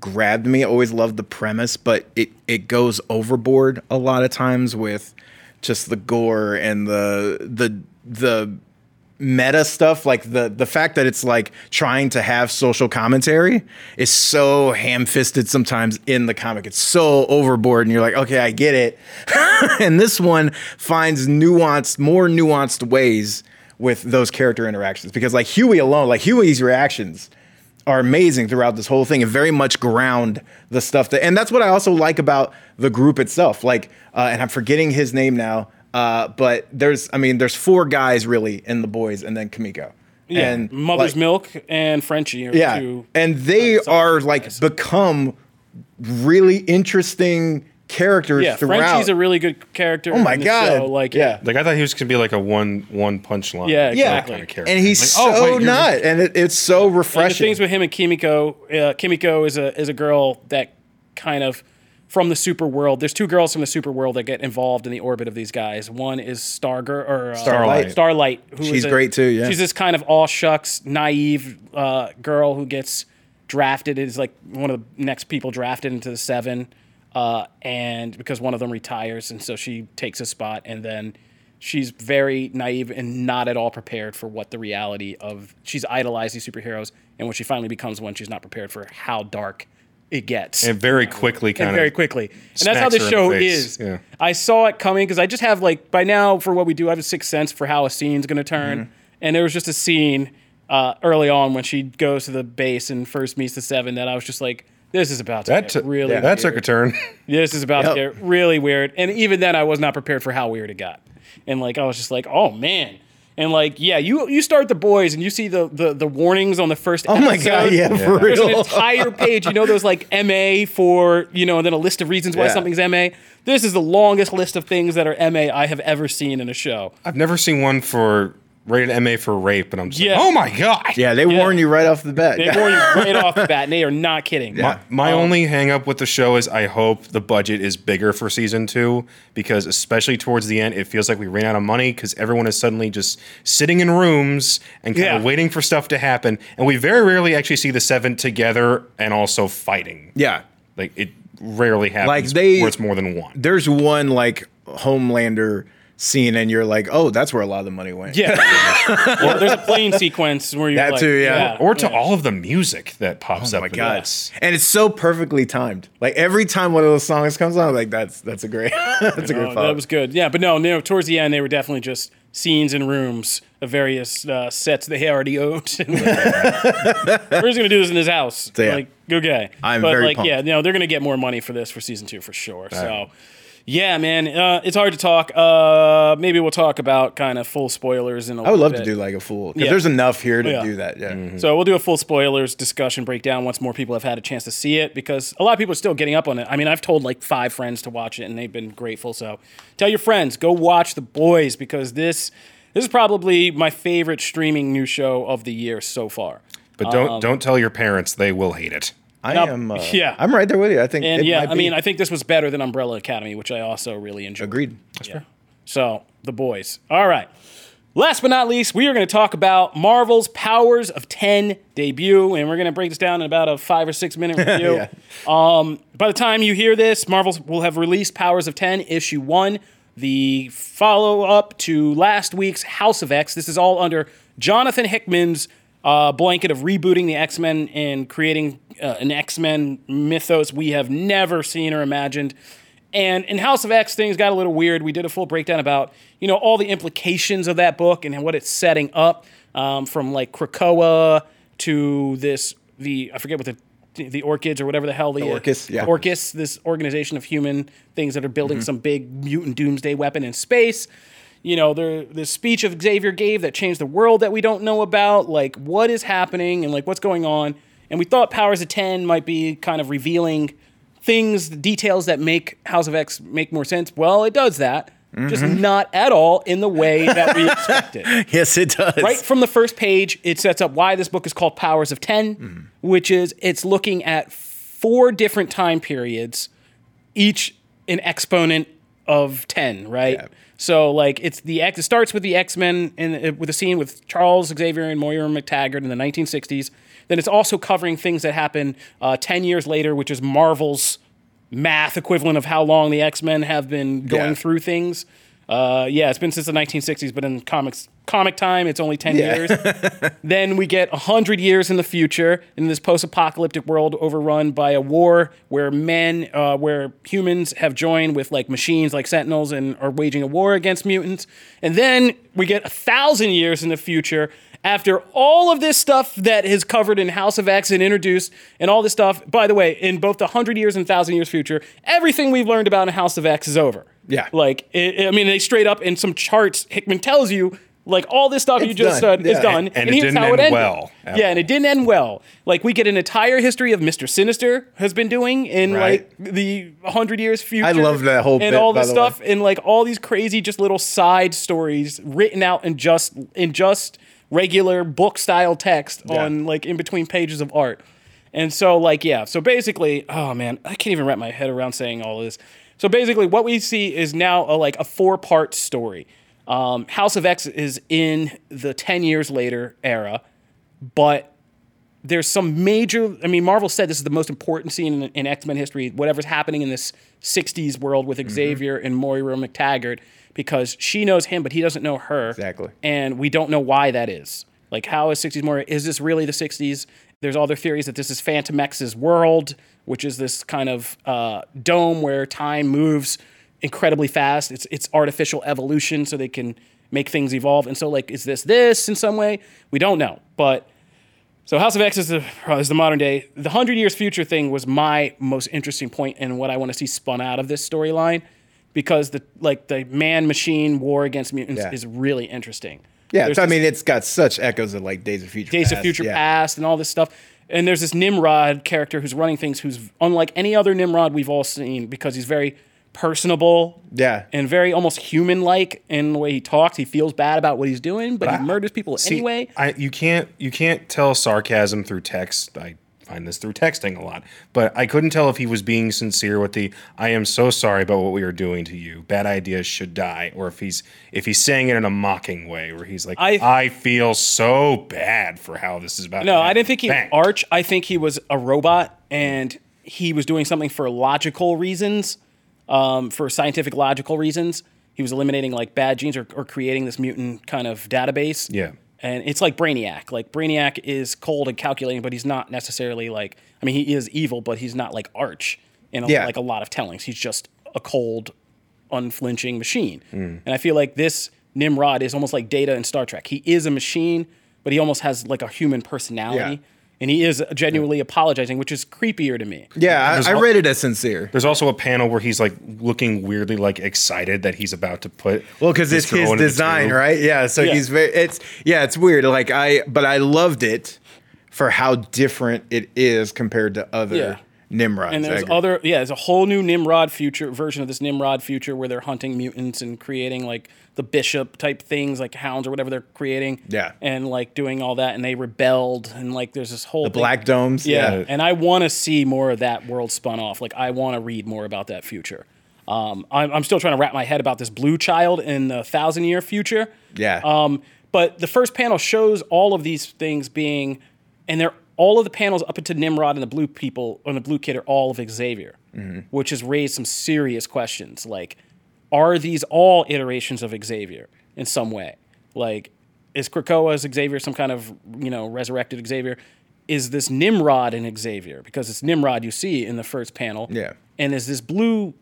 grabbed me. I always loved the premise, but it it goes overboard a lot of times with just the gore and the the the meta stuff like the the fact that it's like trying to have social commentary is so ham-fisted sometimes in the comic. It's so overboard and you're like okay i get it. And this one finds nuanced more nuanced ways with those character interactions because like huey alone like huey's reactions are amazing throughout this whole thing and very much ground the stuff that and that's what i also like about the group itself. Like uh, and i'm forgetting his name now uh, but there's i mean there's four guys really in the boys and then Kimiko yeah, and Mother's like, Milk and Frenchie are yeah two. and they are like become really interesting characters Yeah, throughout Frenchie's a really good character. oh my in god show. Like yeah like I thought he was gonna be like a one one punch line. Yeah, yeah, exactly. kind of character. and he's Like, oh, so wait, you're- not, and it, it's so And the refreshing. things with him and Kimiko, uh, Kimiko is a is a girl that kind of from the super world. There's two girls from the super world that get involved in the orbit of these guys. One is Stargirl or uh, Starlight. Starlight, who She's is a- great too, yeah. she's this kind of all shucks, naive uh, girl who gets drafted. Is like one of the next people drafted into the seven, uh, and because one of them retires, and so she takes a spot, and then. She's very naive and not at all prepared for what the reality of. She's idolized these superheroes, and when she finally becomes one, she's not prepared for how dark it gets and very quickly kind and of very quickly. And that's how smacks this show the is. Yeah. I saw it coming because I just have like by now for what we do, I have a sixth sense for how a scene's going to turn. Mm-hmm. And there was just a scene uh, early on when she goes to the base and first meets the seven that I was just like, this is about to That get took really that weird. took a turn. This is about Yep. to get really weird. And even then, I was not prepared for how weird it got. And like, I was just like, oh man. And like, yeah, you you start the boys and you see the the, the warnings on the first. oh my god, yeah, for There's an real. entire page, you know, those like MA for, you know, and then a list of reasons why Yeah. something's MA. This is the longest list of things that are MA I have ever seen in a show. I've never seen one for rated MA for rape, and I'm just Yeah. like, oh my god. Yeah, they Yeah. warn you right off the bat. They warn you right off the bat, and they are not kidding. Yeah. My Um, only hang up with the show is I hope the budget is bigger for season two because, especially towards the end, it feels like we ran out of money because everyone is suddenly just sitting in rooms and kind Yeah. of waiting for stuff to happen. And we very rarely actually see the seven together and also fighting. yeah. Like, it rarely happens Like, they- where it's more than one. There's one like Homelander scene, and you're like, oh, that's where a lot of the money went. Yeah. yeah. There's a plane sequence where you're That like, too, yeah. Or to all of the music that pops Oh up. my god! this. And it's so perfectly timed. Like every time one of those songs comes on, I'm like that's that's a great that's a Oh, great follow. that was good. Yeah, but no, no, towards the end, they were definitely just scenes and rooms of various uh, sets they already owned. we're just gonna do this in his house. So, yeah. Like, okay. I'm but very like, pumped. yeah, no, they're gonna get more money for this for season two for sure. So. Yeah, man, uh, it's hard to talk. Uh, maybe we'll talk about kind of full spoilers in a I would love bit. to do like a full because Yeah. there's enough here to Yeah. do that. Yeah. So we'll do a full spoilers discussion breakdown once more people have had a chance to see it because a lot of people are still getting up on it. I mean, I've told like five friends to watch it and they've been grateful. So tell your friends, go watch The Boys because this this is probably my favorite streaming new show of the year so far. But don't Um, don't tell your parents; they will hate it. I Now- am. Uh, yeah. I'm right there with you. I think. And it yeah, might I mean, I think this was better than Umbrella Academy, which I also really enjoyed. agreed. That's Yeah. So, The Boys. All right. Last but not least, we are going to talk about Marvel's Powers of 10 debut, and we're going to break this down in about a five or six minute review. Yeah. um, by the time you hear this, Marvel will have released Powers of 10, issue one, the follow up to last week's House of X. This is all under Jonathan Hickman's uh, blanket of rebooting the X Men and creating uh, an X Men mythos we have never seen or imagined. And in House of X, things got a little weird. We did a full breakdown about, you know, all the implications of that book and what it's setting up, um, from like Krakoa to this the I forget what the the orchids or whatever the hell the, Orchis, yeah. Orchis, this organization of human things that are building some big mutant doomsday weapon in space. You know, the the speech of Xavier gave that changed the world that we don't know about, like what is happening and like what's going on. And we thought Powers of Ten might be kind of revealing things, details that make House of X make more sense. Well, it does that, just mm-hmm. not at all in the way that we expected. Yes, it does. Right from the first page, it sets up why this book is called Powers of 10, mm-hmm. which is it's looking at four different time periods, each an exponent of 10, right? Yeah. So like it's the X it starts with the X-Men and with a scene with Charles Xavier and Moira MacTaggert in the 1960s. Then it's also covering things that happen uh, 10 years later, which is Marvel's math equivalent of how long the X-Men have been going Yeah. through things. Uh, yeah, it's been since the 1960s, but in comics comic time, it's only 10 Yeah. years. then we get 100 years in the future in this post-apocalyptic world overrun by a war where men, uh, where humans have joined with like machines like Sentinels and are waging a war against mutants. And then we get a thousand years in the future after all of this stuff that is covered in House of X and introduced and all this stuff. By the way, in both the 100 years and 1,000 years future, everything we've learned about in House of X is over. Yeah. Like, it, I mean, they straight up in some charts, Hickman tells you, like, all this stuff you just done. said is done. And- and it here's didn't how end it well Yeah, and it didn't end well. Like, we get an entire history of Mr. Sinister has been doing in, Right. like, the 100 years future. I love that whole And bit, all this stuff, and, like, all these crazy, just little side stories written out in just, in just regular book style text Yeah. on, like, in between pages of art. And so, like, yeah. So basically, oh man, I can't even wrap my head around saying all this. So basically, what we see is now a, like a four part story. Um, House of X is in the 10 years later era, but there's some major. I mean, Marvel said this is the most important scene in, in X Men history, whatever's happening in this 60s world with Mm-hmm. Xavier and Moira MacTaggert, because she knows him, but he doesn't know her. Exactly. And we don't know why that is. Like, how is 60s Moira? Is this really the 60s? There's other theories that this is Fantomex's world, which is this kind of uh, dome where time moves incredibly fast. It's it's artificial evolution, so they can make things evolve. And so, like, is this this in some way? We don't know, but so House of X is the is the modern day. The hundred years future thing was my most interesting point and what I want to see spun out of this storyline, because the like the man machine war against mutants Yeah. is really interesting. Yeah, There's I this mean, it's got such echoes of like Days of Future Days of Future yeah. Past and all this stuff. And there's this Nimrod character who's running things, who's unlike any other Nimrod we've all seen because he's very personable Yeah. and very almost human like in the way he talks. He feels bad about what he's doing, but, But he I- murders people See, anyway. I, you can't you can't tell sarcasm through text. I find this through texting a lot, but I couldn't tell if he was being sincere with the "I am so sorry about what we are doing to you. Bad ideas should die," or if he's if he's saying it in a mocking way, where he's like, I- "I, feel so bad for how this is about." No, I didn't think he Bang. Arch. I think he was a robot and he was doing something for logical reasons, um, for scientific logical reasons. He was eliminating like bad genes or, or creating this mutant kind of database. Yeah. And it's like Brainiac. Like Brainiac is cold and calculating, but he's not necessarily like. I mean, he is evil, but he's not like Arch in a, Yeah. like a lot of tellings. He's just a cold, unflinching machine. Hmm. And I feel like this Nimrod is almost like Data in Star Trek. He is a machine, but he almost has like a human personality. Yeah. And he is genuinely apologizing, which is creepier to me. Yeah, There's I, I al- read it as sincere. There's also a panel where he's like looking weirdly like excited that he's about to put. Well, because it's his design, right? Yeah. So Yeah. he's very. It's yeah. It's weird. Like I, but I loved it for how different it is compared to other Yeah. Nimrods. And there's other, yeah, there's a whole new Nimrod future version of this Nimrod future where they're hunting mutants and creating like the bishop type things, like hounds or whatever they're creating. Yeah. And like doing all that, and they rebelled, and like there's this whole the thing- black domes. Yeah, Yeah. and I want to see more of that world spun off. Like I want to read more about that future. Um, I'm, I'm still trying to wrap my head about this blue child in the thousand year future. Yeah. Um, but the first panel shows all of these things being, and they're all of the panels up into Nimrod and the blue people and the blue kid are all of Xavier, mm-hmm. which has raised some serious questions. Like, are these all iterations of Xavier in some way? Like, is Krakoa's Xavier some kind of you know resurrected Xavier? Is this Nimrod an Xavier? Because it's Nimrod you see in the first panel. Yeah. And is this blue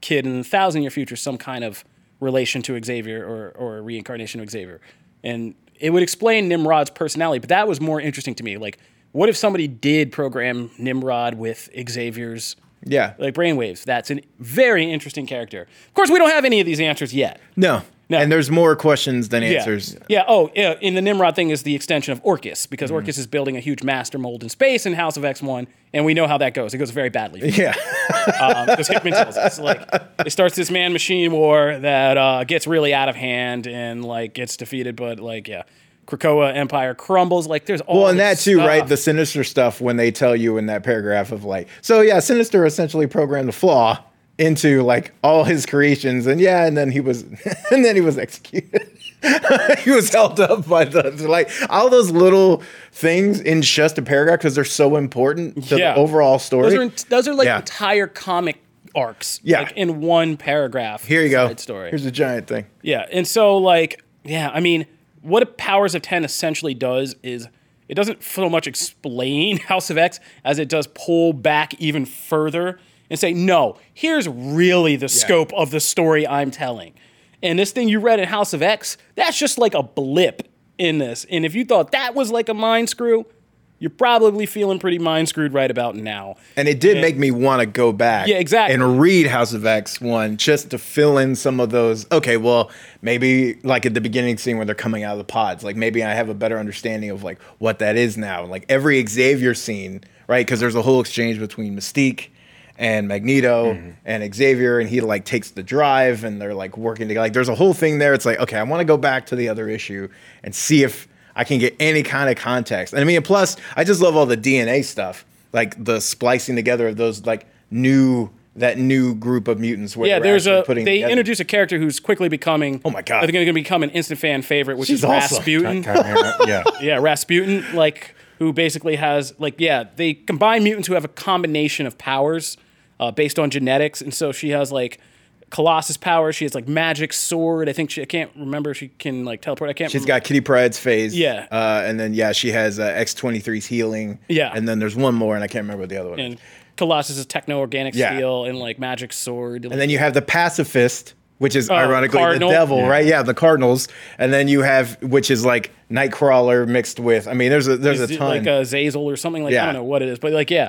kid in the thousand year future some kind of relation to Xavier or, or a reincarnation of Xavier? And it would explain Nimrod's personality, but that was more interesting to me. Like, what if somebody did program Nimrod with Xavier's yeah. like brainwaves? That's a very interesting character. Of course, we don't have any of these answers yet. No. No. And there's more questions than Yeah. answers. Yeah. Oh, yeah. In the Nimrod thing is the extension of Orchis Mm-hmm. because Orchis is building a huge master mold in space in House of X1, and we know how that goes. It goes very badly. Yeah. Because Hickman tells us, like, it starts this man machine war that uh, gets really out of hand and like gets defeated, but like, yeah, Krakoa Empire crumbles. Like, there's all. Well, and that too, right? The sinister stuff when they tell you in that paragraph of like, so yeah, sinister essentially programmed the flaw into like all his creations, and yeah, and then he was, and then he was executed. he was held up by the like all those little things in just a paragraph because they're so important to Yeah. the overall story. Those are those are like Yeah. entire comic arcs. Yeah. Like in one paragraph. Here you go. Story. Here's a giant thing. Yeah, and so like, yeah, I mean, what Powers of Ten essentially does is it doesn't so much explain House of X as it does pull back even further and say, no, here's really the scope of the story I'm telling. And this thing you read in House of X, that's just like a blip in this. And if you thought that was like a mind screw, you're probably feeling pretty mind screwed right about now. And it did make me want to go back, Yeah, exactly. and read House of X one just to fill in some of those. Okay, well, maybe like at the beginning scene where they're coming out of the pods, like maybe I have a better understanding of like what that is now. And like every Xavier scene, right? Because there's a whole exchange between Mystique and Magneto Mm-hmm. and Xavier, and he like takes the drive, and they're like working together. Like there's a whole thing there. It's like okay, I want to go back to the other issue and see if I can get any kind of context. And I mean, plus, I just love all the DNA stuff, like the splicing together of those like new that new group of mutants. Where Yeah, there's a putting they together. introduce a character who's quickly becoming. Oh my God. I think going to become an instant fan favorite, which She's is awesome. Rasputin. yeah. yeah, Rasputin, like who basically has like yeah, they combine mutants who have a combination of powers uh, based on genetics, and so she has like Colossus power. She has like magic sword. I think she I can't remember if she can like teleport. I can't. She's remember. got Kitty Pryde's phase. Yeah. Uh, and then yeah, she has uh, X23's healing. Yeah. And then there's one more, and I can't remember what the other one. is. Colossus is techno organic Yeah. steel and like magic sword. And then you have the pacifist, which is ironically Oh, Cardinal. the devil, Yeah. right? Yeah, the Cardinals. And then you have, which is like Nightcrawler mixed with. I mean, there's a there's Is a ton. like a Zazel or something like I don't know what it is, but like yeah.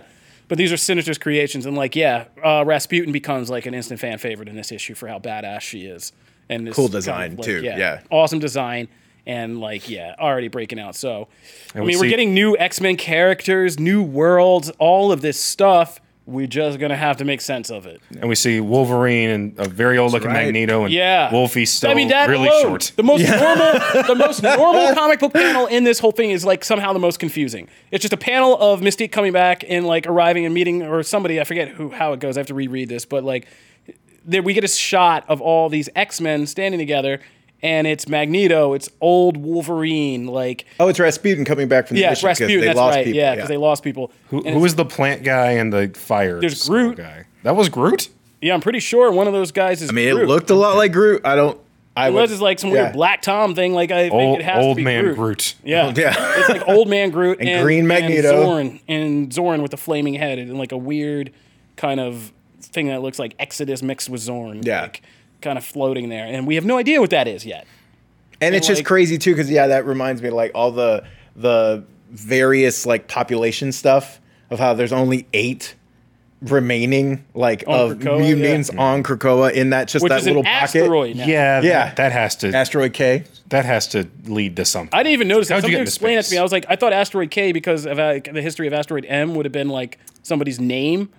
But these are Sinister's creations, and like yeah, uh, Rasputin becomes like an instant fan favorite in this issue for how badass she is, and this Cool kind of, design, like, too, yeah. awesome design, and like yeah, already breaking out. So I we mean, we're see- getting new X Men characters, new worlds, all of this stuff we're just gonna have to make sense of it. And we see Wolverine and a very old looking right. Magneto and Yeah, Wolfie's still I mean, that really alone, short. The most normal, the most normal comic book panel in this whole thing is like somehow the most confusing. It's just a panel of Mystique coming back and like arriving and meeting or somebody. I forget who how it goes. I have to reread this, but like there we get a shot of all these X Men standing together, and it's Magneto, it's old Wolverine, like Oh, it's Rasputin coming back from the yeah, it's mission 'cause Rasputin. they That's lost right. people. Yeah, because they lost people. Who, And was the plant guy and the fire There's Groot. guy? That was Groot. Yeah, I'm pretty sure one of those guys is. I mean, it looked a lot like Groot. I don't. I It would- was just like some yeah. weird Black Tom thing. Like I think Old, it has old to be man Groot. Groot. Yeah, Yeah. it's like old man Groot and, And green Magneto. and Xorn and Xorn with the flaming head and like a weird kind of thing that looks like Exodus mixed with Xorn. Yeah. like, kind of floating there, and we have no idea what that is yet. and it's just crazy too because yeah that reminds me of, like all the the various like population stuff of how there's only eight remaining like On of Krakoa, mutants yeah. on Krakoa in that just Which that is little an pocket asteroid. Now. Yeah, Yeah. That, that has to asteroid K that has to lead to something. I didn't even notice that. How'd you Somebody get into explained that to me. I was like, I thought asteroid K because of uh, the history of asteroid M would have been like somebody's name.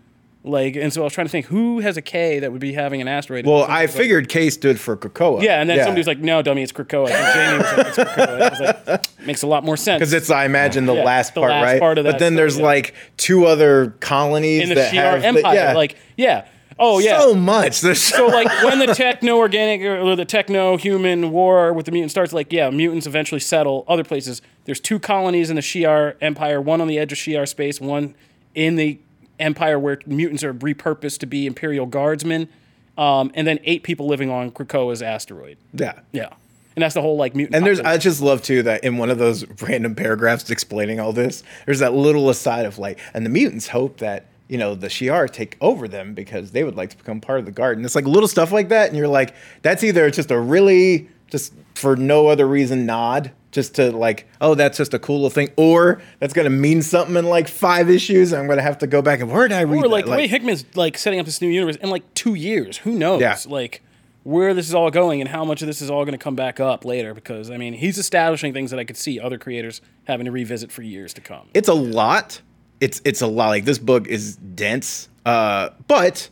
Like, and so I was trying to think who has a K that would be having an asteroid. well I was like- figured K stood for Krakoa Yeah, and then somebody was like, "No, dummy, it's Krakoa." And Jamie was like, "It's Krakoa." I was like, "Makes a lot more sense." because it's I imagine the Yeah, last the part last right part of that but then story, there's yeah. like two other colonies in the that Shi'ar have the- Empire. yeah. Like, yeah, oh yeah. so much there's So like when the techno organic or the techno human war with the mutants starts, like yeah, mutants eventually settle other places. There's two colonies in the Shi'ar Empire, one on the edge of Shi'ar space, one in the Empire where mutants are repurposed to be Imperial guardsmen, um, and then eight people living on Krakoa's asteroid. yeah Yeah, and that's the whole like mutant. And there's, I just love too that in one of those random paragraphs explaining all this, there's that little aside of like, and the mutants hope that you know the Shi'ar take over them because they would like to become part of the garden. It's like little stuff like that, and you're like, that's either just a really just for no other reason nod, just to like, oh, that's just a cool little thing, or that's gonna mean something in like five issues, and I'm gonna have to go back and where did I read Or like that? the way Hickman's like setting up this new universe in like two years. Who knows? Yeah. Like where this is all going and how much of this is all going to come back up later. Because I mean, he's establishing things that I could see other creators having to revisit for years to come. it's a lot. It's it's a lot. Like this book is dense, uh, but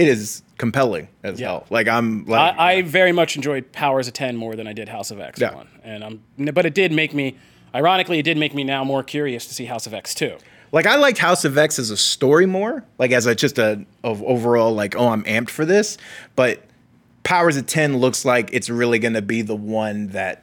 it is compelling as Yeah. hell. Like I'm like I, I very much enjoyed Powers of Ten more than I did House of X Yeah. one, and um, but it did make me. Ironically, it did make me now more curious to see House of X two. like I liked House of X as a story more, like as a just a of overall like oh I'm amped for this, but Powers of Ten looks like it's really gonna be the one that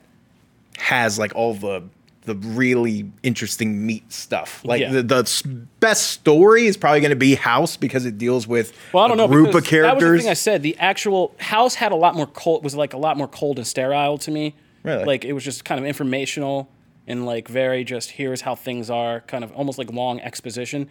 has like all the the really interesting meat stuff. Like Yeah. the, the best story is probably going to be House because it deals with Well, I don't know. group of because That was the characters. thing I said. The actual house had a lot more cold. Was like a lot more cold and sterile to me. Really? Like it was just kind of informational and like very just here's how things are. Kind of almost like long exposition.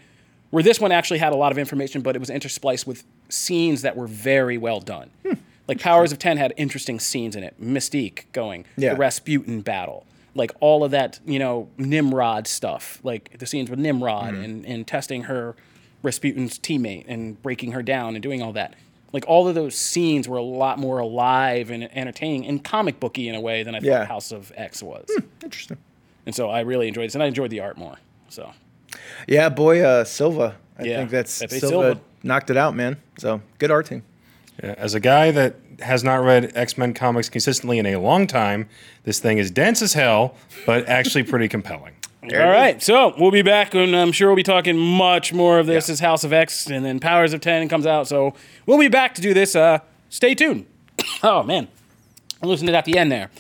Where this one actually had a lot of information, but it was interspliced with scenes that were very well done. Hmm. Like Powers of Ten had interesting scenes in it. Mystique going, Yeah. the Rasputin battle, like all of that, you know, Nimrod stuff, like the scenes with Nimrod Mm-hmm. and, and testing her Rasputin's teammate and breaking her down and doing all that. Like all of those scenes were a lot more alive and entertaining and comic booky in a way than I thought Yeah. House of X was. Interesting. And so I really enjoyed this, and I enjoyed the art more. So Yeah, boy, uh, Silva. I Yeah, think that's Pepe Silva, Silva. knocked it out, man. So good art team. Yeah, As a guy that has not read X Men comics consistently in a long time, this thing is dense as hell, but actually pretty compelling. all right, so we'll be back, and I'm sure we'll be talking much more of this as House of X, and then Powers of Ten comes out. So we'll be back to do this. Uh, stay tuned. oh man, I'm losing it at the end there.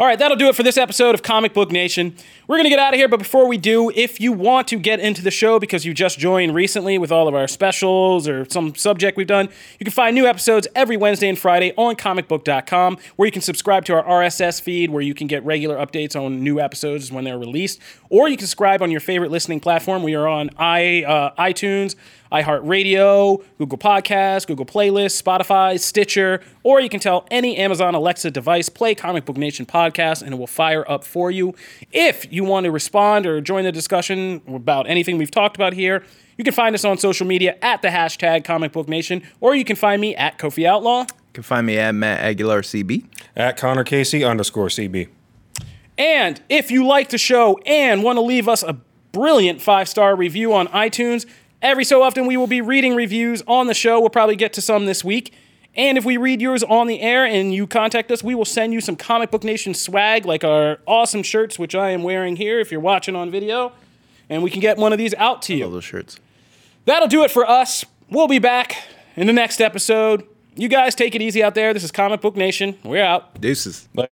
All right, that'll do it for this episode of Comic Book Nation. We're going to get out of here, but before we do, if you want to get into the show because you just joined recently with all of our specials or some subject we've done, you can find new episodes every Wednesday and Friday on comicbook.com, where you can subscribe to our RSS feed, where you can get regular updates on new episodes when they're released, or you can subscribe on your favorite listening platform. We are on i uh, iTunes, iHeartRadio, Google Podcasts, Google Playlists, Spotify, Stitcher, or you can tell any Amazon Alexa device, play Comic Book Nation podcast, and it will fire up for you. If you want to respond or join the discussion about anything we've talked about here, you can find us on social media at the hashtag Comic Book Nation, or you can find me at Kofi Outlaw. You can find me at Matt Aguilar CB. At Connor Casey underscore CB. And if you like the show and want to leave us a brilliant five star review on iTunes, Every so often, we will be reading reviews on the show. We'll probably get to some this week. And if we read yours on the air and you contact us, we will send you some Comic Book Nation swag, like our awesome shirts, which I am wearing here if you're watching on video. And we can get one of these out to you. All those shirts. That'll do it for us. We'll be back in the next episode. You guys take it easy out there. This is Comic Book Nation. We're out. Deuces. But